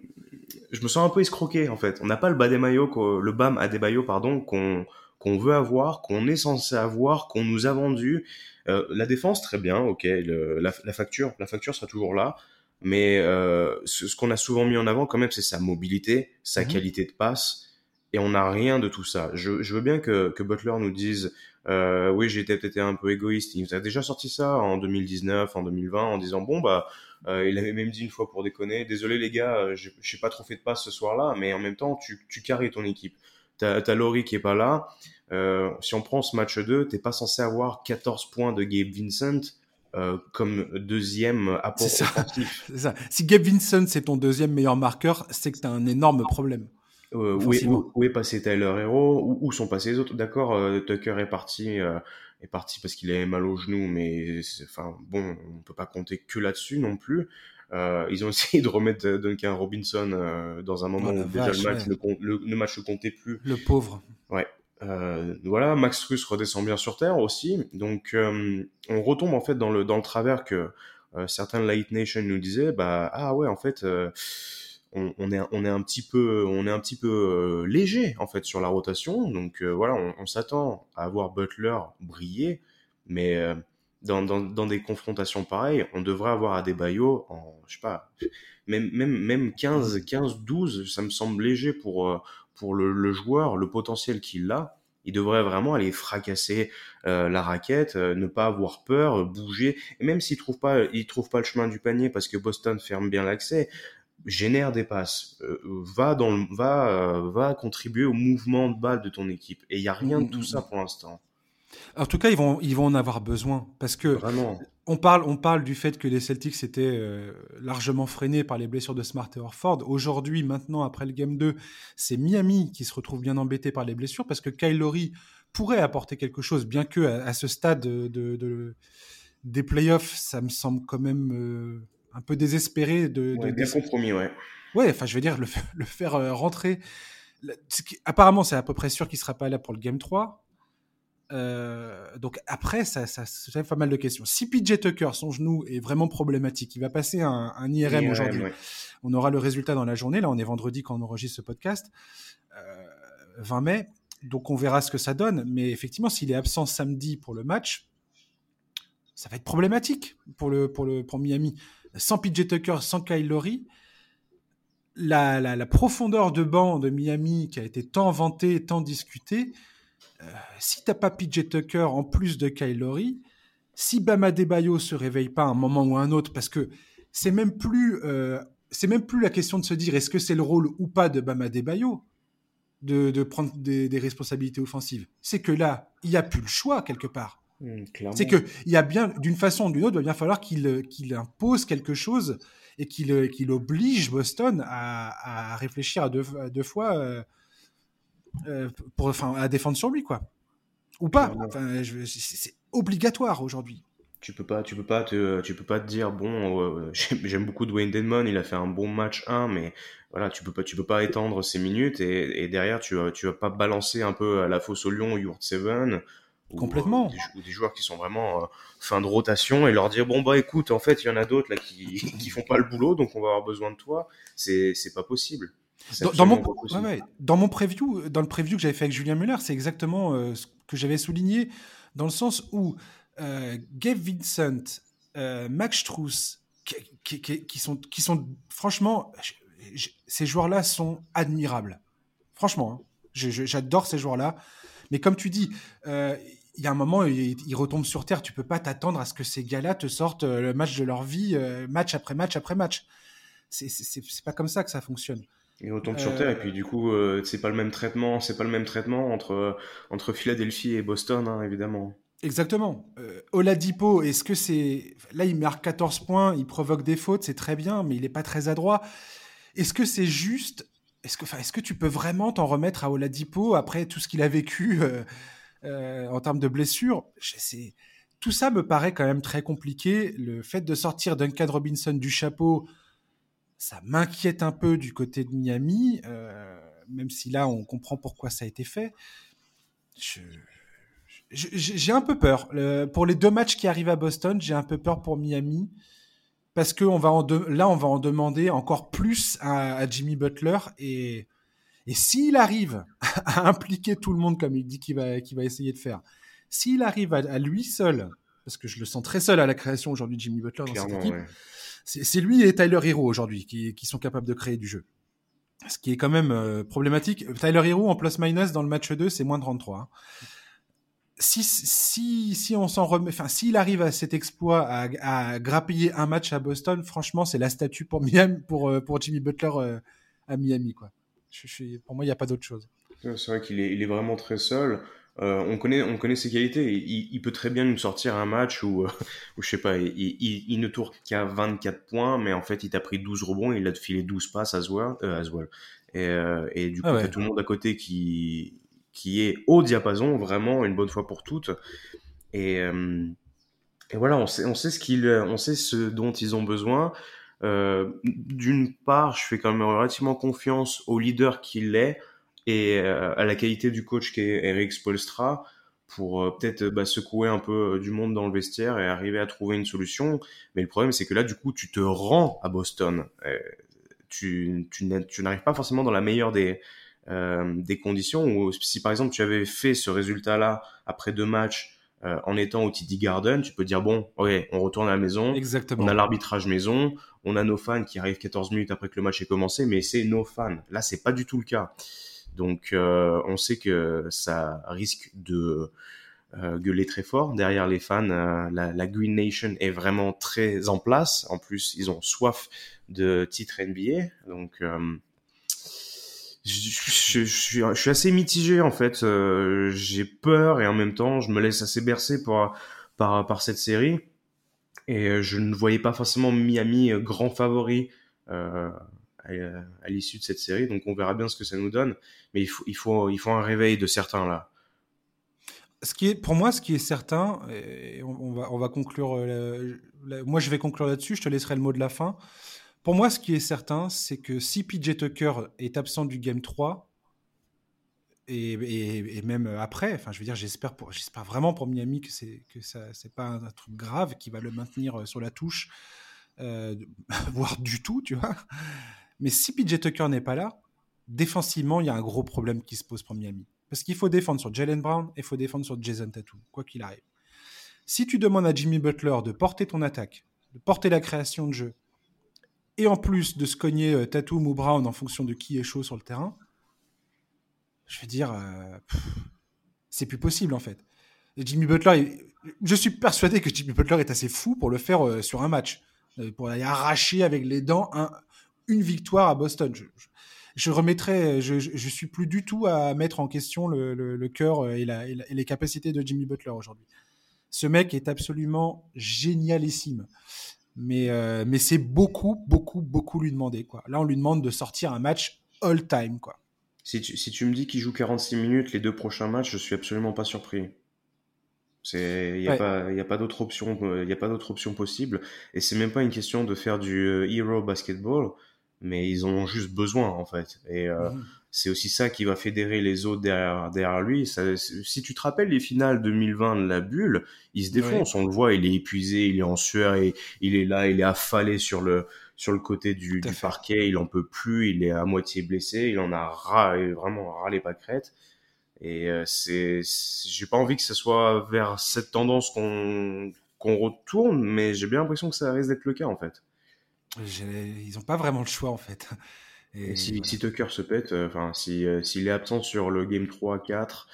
je me sens un peu escroqué en fait. On n'a pas le bas des maillots le bam à des maillots pardon qu'on qu'on veut avoir qu'on est censé avoir qu'on nous a vendu. Euh, la défense très bien ok le, la, la, facture la facture sera toujours là. Mais euh, ce, qu'on a souvent mis en avant quand même, c'est sa mobilité, sa mhm. qualité de passe, et on n'a rien de tout ça. Je, je veux bien que, que Butler nous dise, euh, oui, j'ai peut-être un peu égoïste. Il a déjà sorti ça en 2019, en 2020, en disant bon bah, euh, il avait même dit une fois pour déconner, désolé les gars, euh, je n'ai pas trop fait de passe ce soir-là, mais en même temps, tu, tu carries ton équipe. T'as as Laurie qui est pas là. Euh, si on prend ce match 2, t'es pas censé avoir 14 points de Gabe Vincent euh, comme deuxième apport offensif. Ça. Si Gabe Vincent c'est ton deuxième meilleur marqueur, c'est que tu as un énorme problème. Euh, où, est, où, est, passé Tyler Hero? Où, où, sont passés les autres? D'accord, euh, Tucker est parti, euh, est parti parce qu'il avait mal au genou, mais enfin bon, on peut pas compter que là-dessus non plus. Ils ont essayé de remettre Duncan Robinson dans un moment oh où déjà le match, le, le, match ne comptait plus. Le pauvre. Ouais. Voilà, Max Truss redescend bien sur Terre aussi. Donc, on retombe en fait dans le, dans le travers que certains Light Nation nous disaient, bah, ah ouais, en fait, on, on, est, on est un petit peu, on est un petit peu léger, en fait, sur la rotation. Donc, voilà, on, on s'attend à avoir Butler briller, mais dans, dans, dans, des confrontations pareilles, on devrait avoir Adebayo en, je sais pas, même, même, même 15, 15, 12, ça me semble léger pour, pour le, le joueur, le potentiel qu'il a, il devrait vraiment aller fracasser euh, la raquette, euh, ne pas avoir peur, bouger. Et même s'il trouve pas, il trouve pas le chemin du panier parce que Boston ferme bien l'accès, génère des passes, euh, va dans, le, va, va contribuer au mouvement de balle de ton équipe. Et il y a rien de tout ça pour l'instant. En tout cas, ils vont, ils vont en avoir besoin parce que Vraiment. On parle, on parle du fait que les Celtics étaient euh, largement freinés par les blessures de Smart et Orford. Aujourd'hui, maintenant, après le Game 2, c'est Miami qui se retrouve bien embêté par les blessures parce que Kyle Lowry pourrait apporter quelque chose, bien que à, ce stade de, des playoffs, ça me semble quand même euh, un peu désespéré. De, bien compromis, ouais. Ouais, enfin, je veux dire, le, le faire euh, rentrer. Apparemment, c'est à peu près sûr qu'il ne sera pas là pour le Game 3. Euh, donc après, ça, ça, ça fait pas mal de questions. Si PJ Tucker, son genou est vraiment problématique, il va passer un, un IRM, aujourd'hui. On aura le résultat dans la journée. Là, on est vendredi quand on enregistre ce podcast, euh, 20 mai. Donc on verra ce que ça donne. Mais effectivement, s'il est absent samedi pour le match, ça va être problématique pour le pour le pour Miami. Sans PJ Tucker, sans Kyle Lowry, la, la, la profondeur de banc de Miami qui a été tant vantée, tant discutée euh, si t'as pas PJ Tucker en plus de Kyle Lowry, si Bama Debayo se réveille pas à un moment ou à un autre, parce que c'est même plus, euh, c'est même plus la question de se dire est-ce que c'est le rôle ou pas de Bama Debayo de, de prendre des, des, responsabilités offensives. C'est que là, il n'y a plus le choix quelque part. Mmh, c'est que il y a bien, d'une façon ou d'une autre, il va bien falloir qu'il qu'il impose quelque chose et qu'il qu'il oblige Boston à, à réfléchir à deux, à deux fois. Euh, euh, pour, enfin, à défendre sur lui, quoi. Ou pas. Enfin, c'est obligatoire aujourd'hui. Tu peux pas, tu peux pas te, tu peux pas te dire bon, euh, j'aime beaucoup Dwayne Dedmon, il a fait un bon match 1, mais voilà, tu peux pas, tu peux pas étendre ses minutes et, et derrière tu, tu vas pas balancer un peu à la fosse au lion, Yurt Seven. Complètement. Ou, des, joueurs qui sont vraiment euh, fin de rotation et leur dire bon bah écoute, en fait il y en a d'autres là qui, qui font pas le boulot, donc on va avoir besoin de toi. C'est, c'est pas possible. Dans, mon, dans mon preview, dans le preview que j'avais fait avec Julien Muller, c'est exactement euh, ce que j'avais souligné, dans le sens où euh, Gabe Vincent, euh, Max Struss, qui, qui, qui, sont, qui sont franchement, ces joueurs-là sont admirables. Franchement, hein. j'adore ces joueurs-là. Mais comme tu dis, euh, il y a un moment, ils, ils, retombent sur terre. Tu peux pas t'attendre à ce que ces gars-là te sortent le match de leur vie, match après match après match. C'est pas comme ça que ça fonctionne. Il retombe sur terre et puis du coup euh, c'est pas le même traitement, c'est pas le même traitement entre entre Philadelphie et Boston hein, évidemment. Exactement. Euh, Oladipo, est-ce que c'est là il marque 14 points, il provoque des fautes, c'est très bien, mais il est pas très adroit. Est-ce que c'est juste Est-ce que enfin est-ce que tu peux vraiment t'en remettre à Oladipo après tout ce qu'il a vécu euh, euh, en termes de blessures tout ça me paraît quand même très compliqué. Le fait de sortir Duncan Robinson du chapeau ça m'inquiète un peu du côté de Miami, euh, même si là on comprend pourquoi ça a été fait. j'ai un peu peur. pour les deux matchs qui arrivent à Boston, j'ai un peu peur pour Miami. Parce que on va en là, on va en demander encore plus à, Jimmy Butler. Et, et s'il arrive à impliquer tout le monde comme il dit qu'il va, essayer de faire, s'il arrive à, lui seul, parce que je le sens très seul à la création aujourd'hui de Jimmy Butler dans cette équipe, c'est lui et Tyler Hero aujourd'hui qui, qui, sont capables de créer du jeu. Ce qui est quand même euh, problématique. Tyler Hero en plus-minus dans le match 2, c'est moins 33. Hein. Si, si, si on s'en remet, enfin, s'il arrive à cet exploit, à, à, grappiller un match à Boston, franchement, c'est la statue pour Miami, pour, euh, pour Jimmy Butler euh, à Miami, quoi. Je, je, pour moi, il n'y a pas d'autre chose. C'est vrai qu'il est, il est vraiment très seul. Euh, on connaît, on connaît ses qualités. Il, il, peut très bien nous sortir un match où, euh, où je sais pas, il, il, il ne tourne qu'à 24 points, mais en fait, il t'a pris 12 rebonds, il a filé 12 passes as well, euh, as well. Et, euh, et du coup, ah ouais. tout le monde à côté qui, qui est au diapason, vraiment, une bonne fois pour toutes. Et, et voilà, on sait, on sait ce qu'il, on sait ce dont ils ont besoin. Euh, D'une part, je fais quand même relativement confiance au leader qu'il est et euh, à la qualité du coach qui est Eric Spolstra pour euh, peut-être bah, secouer un peu du monde dans le vestiaire et arriver à trouver une solution. Mais le problème, c'est que là, du coup, tu te rends à Boston. tu, tu, n'arrives pas forcément dans la meilleure des, des conditions. Ou si par exemple tu avais fait ce résultat-là après deux matchs euh, en étant au TD Garden, tu peux dire bon, ok, on retourne à la maison, Exactement. on a l'arbitrage maison, on a nos fans qui arrivent 14 minutes après que le match ait commencé, mais c'est nos fans. Là, c'est pas du tout le cas. Donc, euh, on sait que ça risque de euh, gueuler très fort derrière les fans. La, la, Green Nation est vraiment très en place. En plus, ils ont soif de titres NBA. Donc, je, suis, assez mitigé en fait. Euh, j'ai peur et en même temps, je me laisse assez bercer par, par, cette série. Et je ne voyais pas forcément Miami grand favori euh, à, l'issue de cette série. Donc on verra bien ce que ça nous donne. Mais il faut, il faut, il faut un réveil de certains là. Ce qui est, pour moi, ce qui est certain, et on, va, on va conclure. Euh, moi, je vais conclure là-dessus. Je te laisserai le mot de la fin. Pour moi, ce qui est certain, c'est que si PJ Tucker est absent du Game 3, et, même après, enfin, je veux dire, j'espère, vraiment pour Miami que c'est que ça, c'est pas un, truc grave qui va le maintenir sur la touche, euh, voire du tout, tu vois. Mais si PJ Tucker n'est pas là, défensivement, il y a un gros problème qui se pose pour Miami. Parce qu'il faut défendre sur Jalen Brown et il faut défendre sur Jason Tatum, quoi qu'il arrive. Si tu demandes à Jimmy Butler de porter ton attaque, de porter la création de jeu, et en plus de se cogner euh, Tatum ou Brown en fonction de qui est chaud sur le terrain, je veux dire, euh, c'est plus possible en fait. Jimmy Butler, je suis persuadé que Jimmy Butler est assez fou pour le faire euh, sur un match, euh, pour aller arracher avec les dents un, une victoire à Boston. Je, je, remettrai, je, je, suis plus du tout à mettre en question le, cœur et, les capacités de Jimmy Butler aujourd'hui. Ce mec est absolument génialissime. Mais, euh, mais c'est beaucoup, beaucoup, beaucoup lui demander. Quoi. Là, on lui demande de sortir un match all-time. Quoi. Si, tu, si tu me dis qu'il joue 46 minutes les deux prochains matchs, je suis absolument pas surpris. Il n'y a, ouais. pas, y a pas d'autre option, y a pas d'autre option possible. Et c'est même pas une question de faire du euh, hero basketball mais ils ont juste besoin en fait. Et euh, mmh. C'est aussi ça qui va fédérer les autres derrière, derrière lui. Ça, si tu te rappelles les finales 2020 de la bulle, il se défonce, oui. on le voit, il est épuisé, il est en sueur et il est là, il est affalé sur le sur le côté du, du parquet, il en peut plus, il est à moitié blessé, il en a ras, vraiment ras les pâquerettes. Et euh, c'est, j'ai pas envie que ce soit vers cette tendance qu'on qu'on retourne, mais j'ai bien l'impression que ça risque d'être le cas en fait ils n'ont pas vraiment le choix en fait. Et, et si, voilà. si Tucker se pète, euh, enfin si euh, s'il est absent sur le game 3 4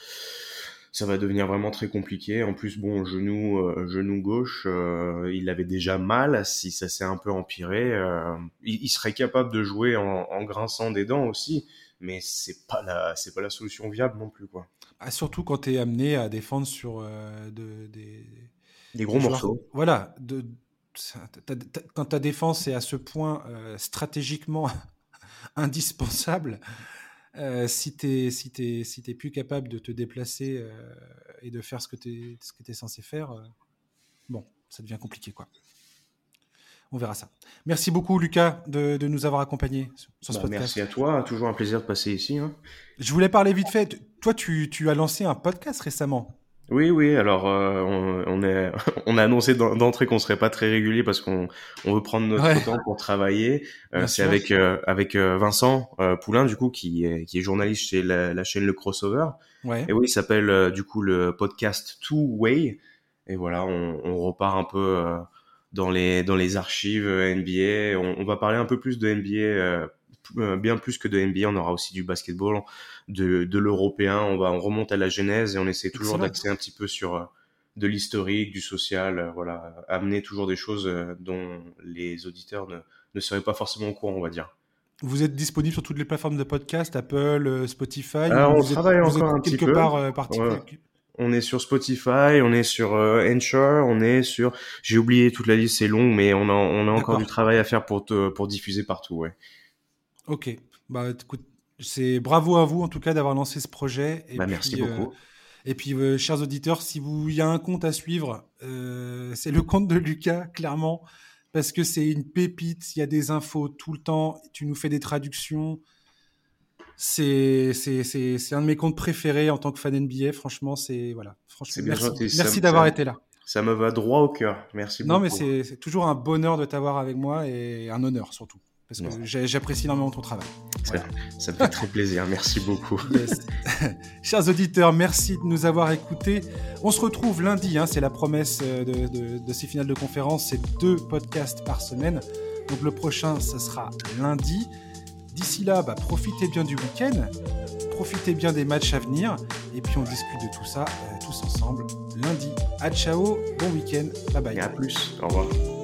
ça va devenir vraiment très compliqué. En plus, bon, genou, euh, genou gauche, euh, il avait déjà mal. Si ça s'est un peu empiré, euh, il, il, serait capable de jouer en, en, grinçant des dents aussi, mais c'est pas la, c'est pas la solution viable non plus, quoi. Ah, surtout quand tu es amené à défendre sur de, des, des gros morceaux. Voilà, de, quand ta défense est à ce point stratégiquement indispensable, euh, si tu es, si es, si plus capable de te déplacer euh, et de faire ce que tu es, ce que es censé faire, euh, bon, ça devient compliqué. quoi. On verra ça. Merci beaucoup, Lucas, de, de nous avoir accompagnés sur bah, podcast. Merci à toi. Toujours un plaisir de passer ici. Hein. Je voulais parler vite fait. Toi, tu, tu as lancé un podcast récemment. Oui, oui. Alors, euh, on, on, est, on a annoncé d'entrée qu'on serait pas très régulier parce qu'on on veut prendre notre ouais. temps pour travailler. Euh, c'est avec euh, avec euh, Vincent euh, Poulain du coup qui est qui est journaliste chez la, la chaîne Le Crossover. Ouais. Et oui, il s'appelle euh, du coup le podcast Two Way. Et voilà, on, on repart un peu dans les dans les archives NBA. On, on va parler un peu plus de NBA euh, bien plus que de NBA, on aura aussi du basketball, de, de l'européen. On va, on remonte à la genèse et on essaie toujours d'axer un petit peu sur euh, de l'historique, du social, euh, voilà, amener toujours des choses dont les auditeurs ne, ne seraient pas forcément au courant, on va dire. Vous êtes disponible sur toutes les plateformes de podcast, Apple, Spotify. Alors, on travaille encore un petit peu. Part, On est sur Spotify, on est sur euh, Anchor, on est sur. J'ai oublié toute la liste, c'est long, mais on a on a encore du travail à faire pour te, pour diffuser partout, ouais. Ok. Bah, écoute, c'est bravo à vous en tout cas d'avoir lancé ce projet. Et bah, merci euh, beaucoup. et puis, euh, chers auditeurs, si vous il y a un compte à suivre, euh, c'est le compte de Lucas, clairement, parce que c'est une pépite. Il y a des infos tout le temps. Tu nous fais des traductions. C'est c'est un de mes comptes préférés en tant que fan NBA. Franchement, c'est voilà. Franchement, merci, merci d'avoir été là. Ça me va droit au cœur. Merci beaucoup. Non, mais c'est toujours un bonheur de t'avoir avec moi et un honneur surtout parce que j'apprécie énormément ton travail. Ça, me fait très plaisir, merci beaucoup. Chers auditeurs, merci de nous avoir écoutés. On se retrouve lundi, hein, c'est la promesse euh, de, ces finales de conférence, c'est deux podcasts par semaine. Donc le prochain, ce sera lundi. D'ici là, bah, profitez bien du week-end, profitez bien des matchs à venir, et puis on discute de tout ça euh, tous ensemble lundi. À ciao, bon week-end, bye bye. Et à plus, au revoir.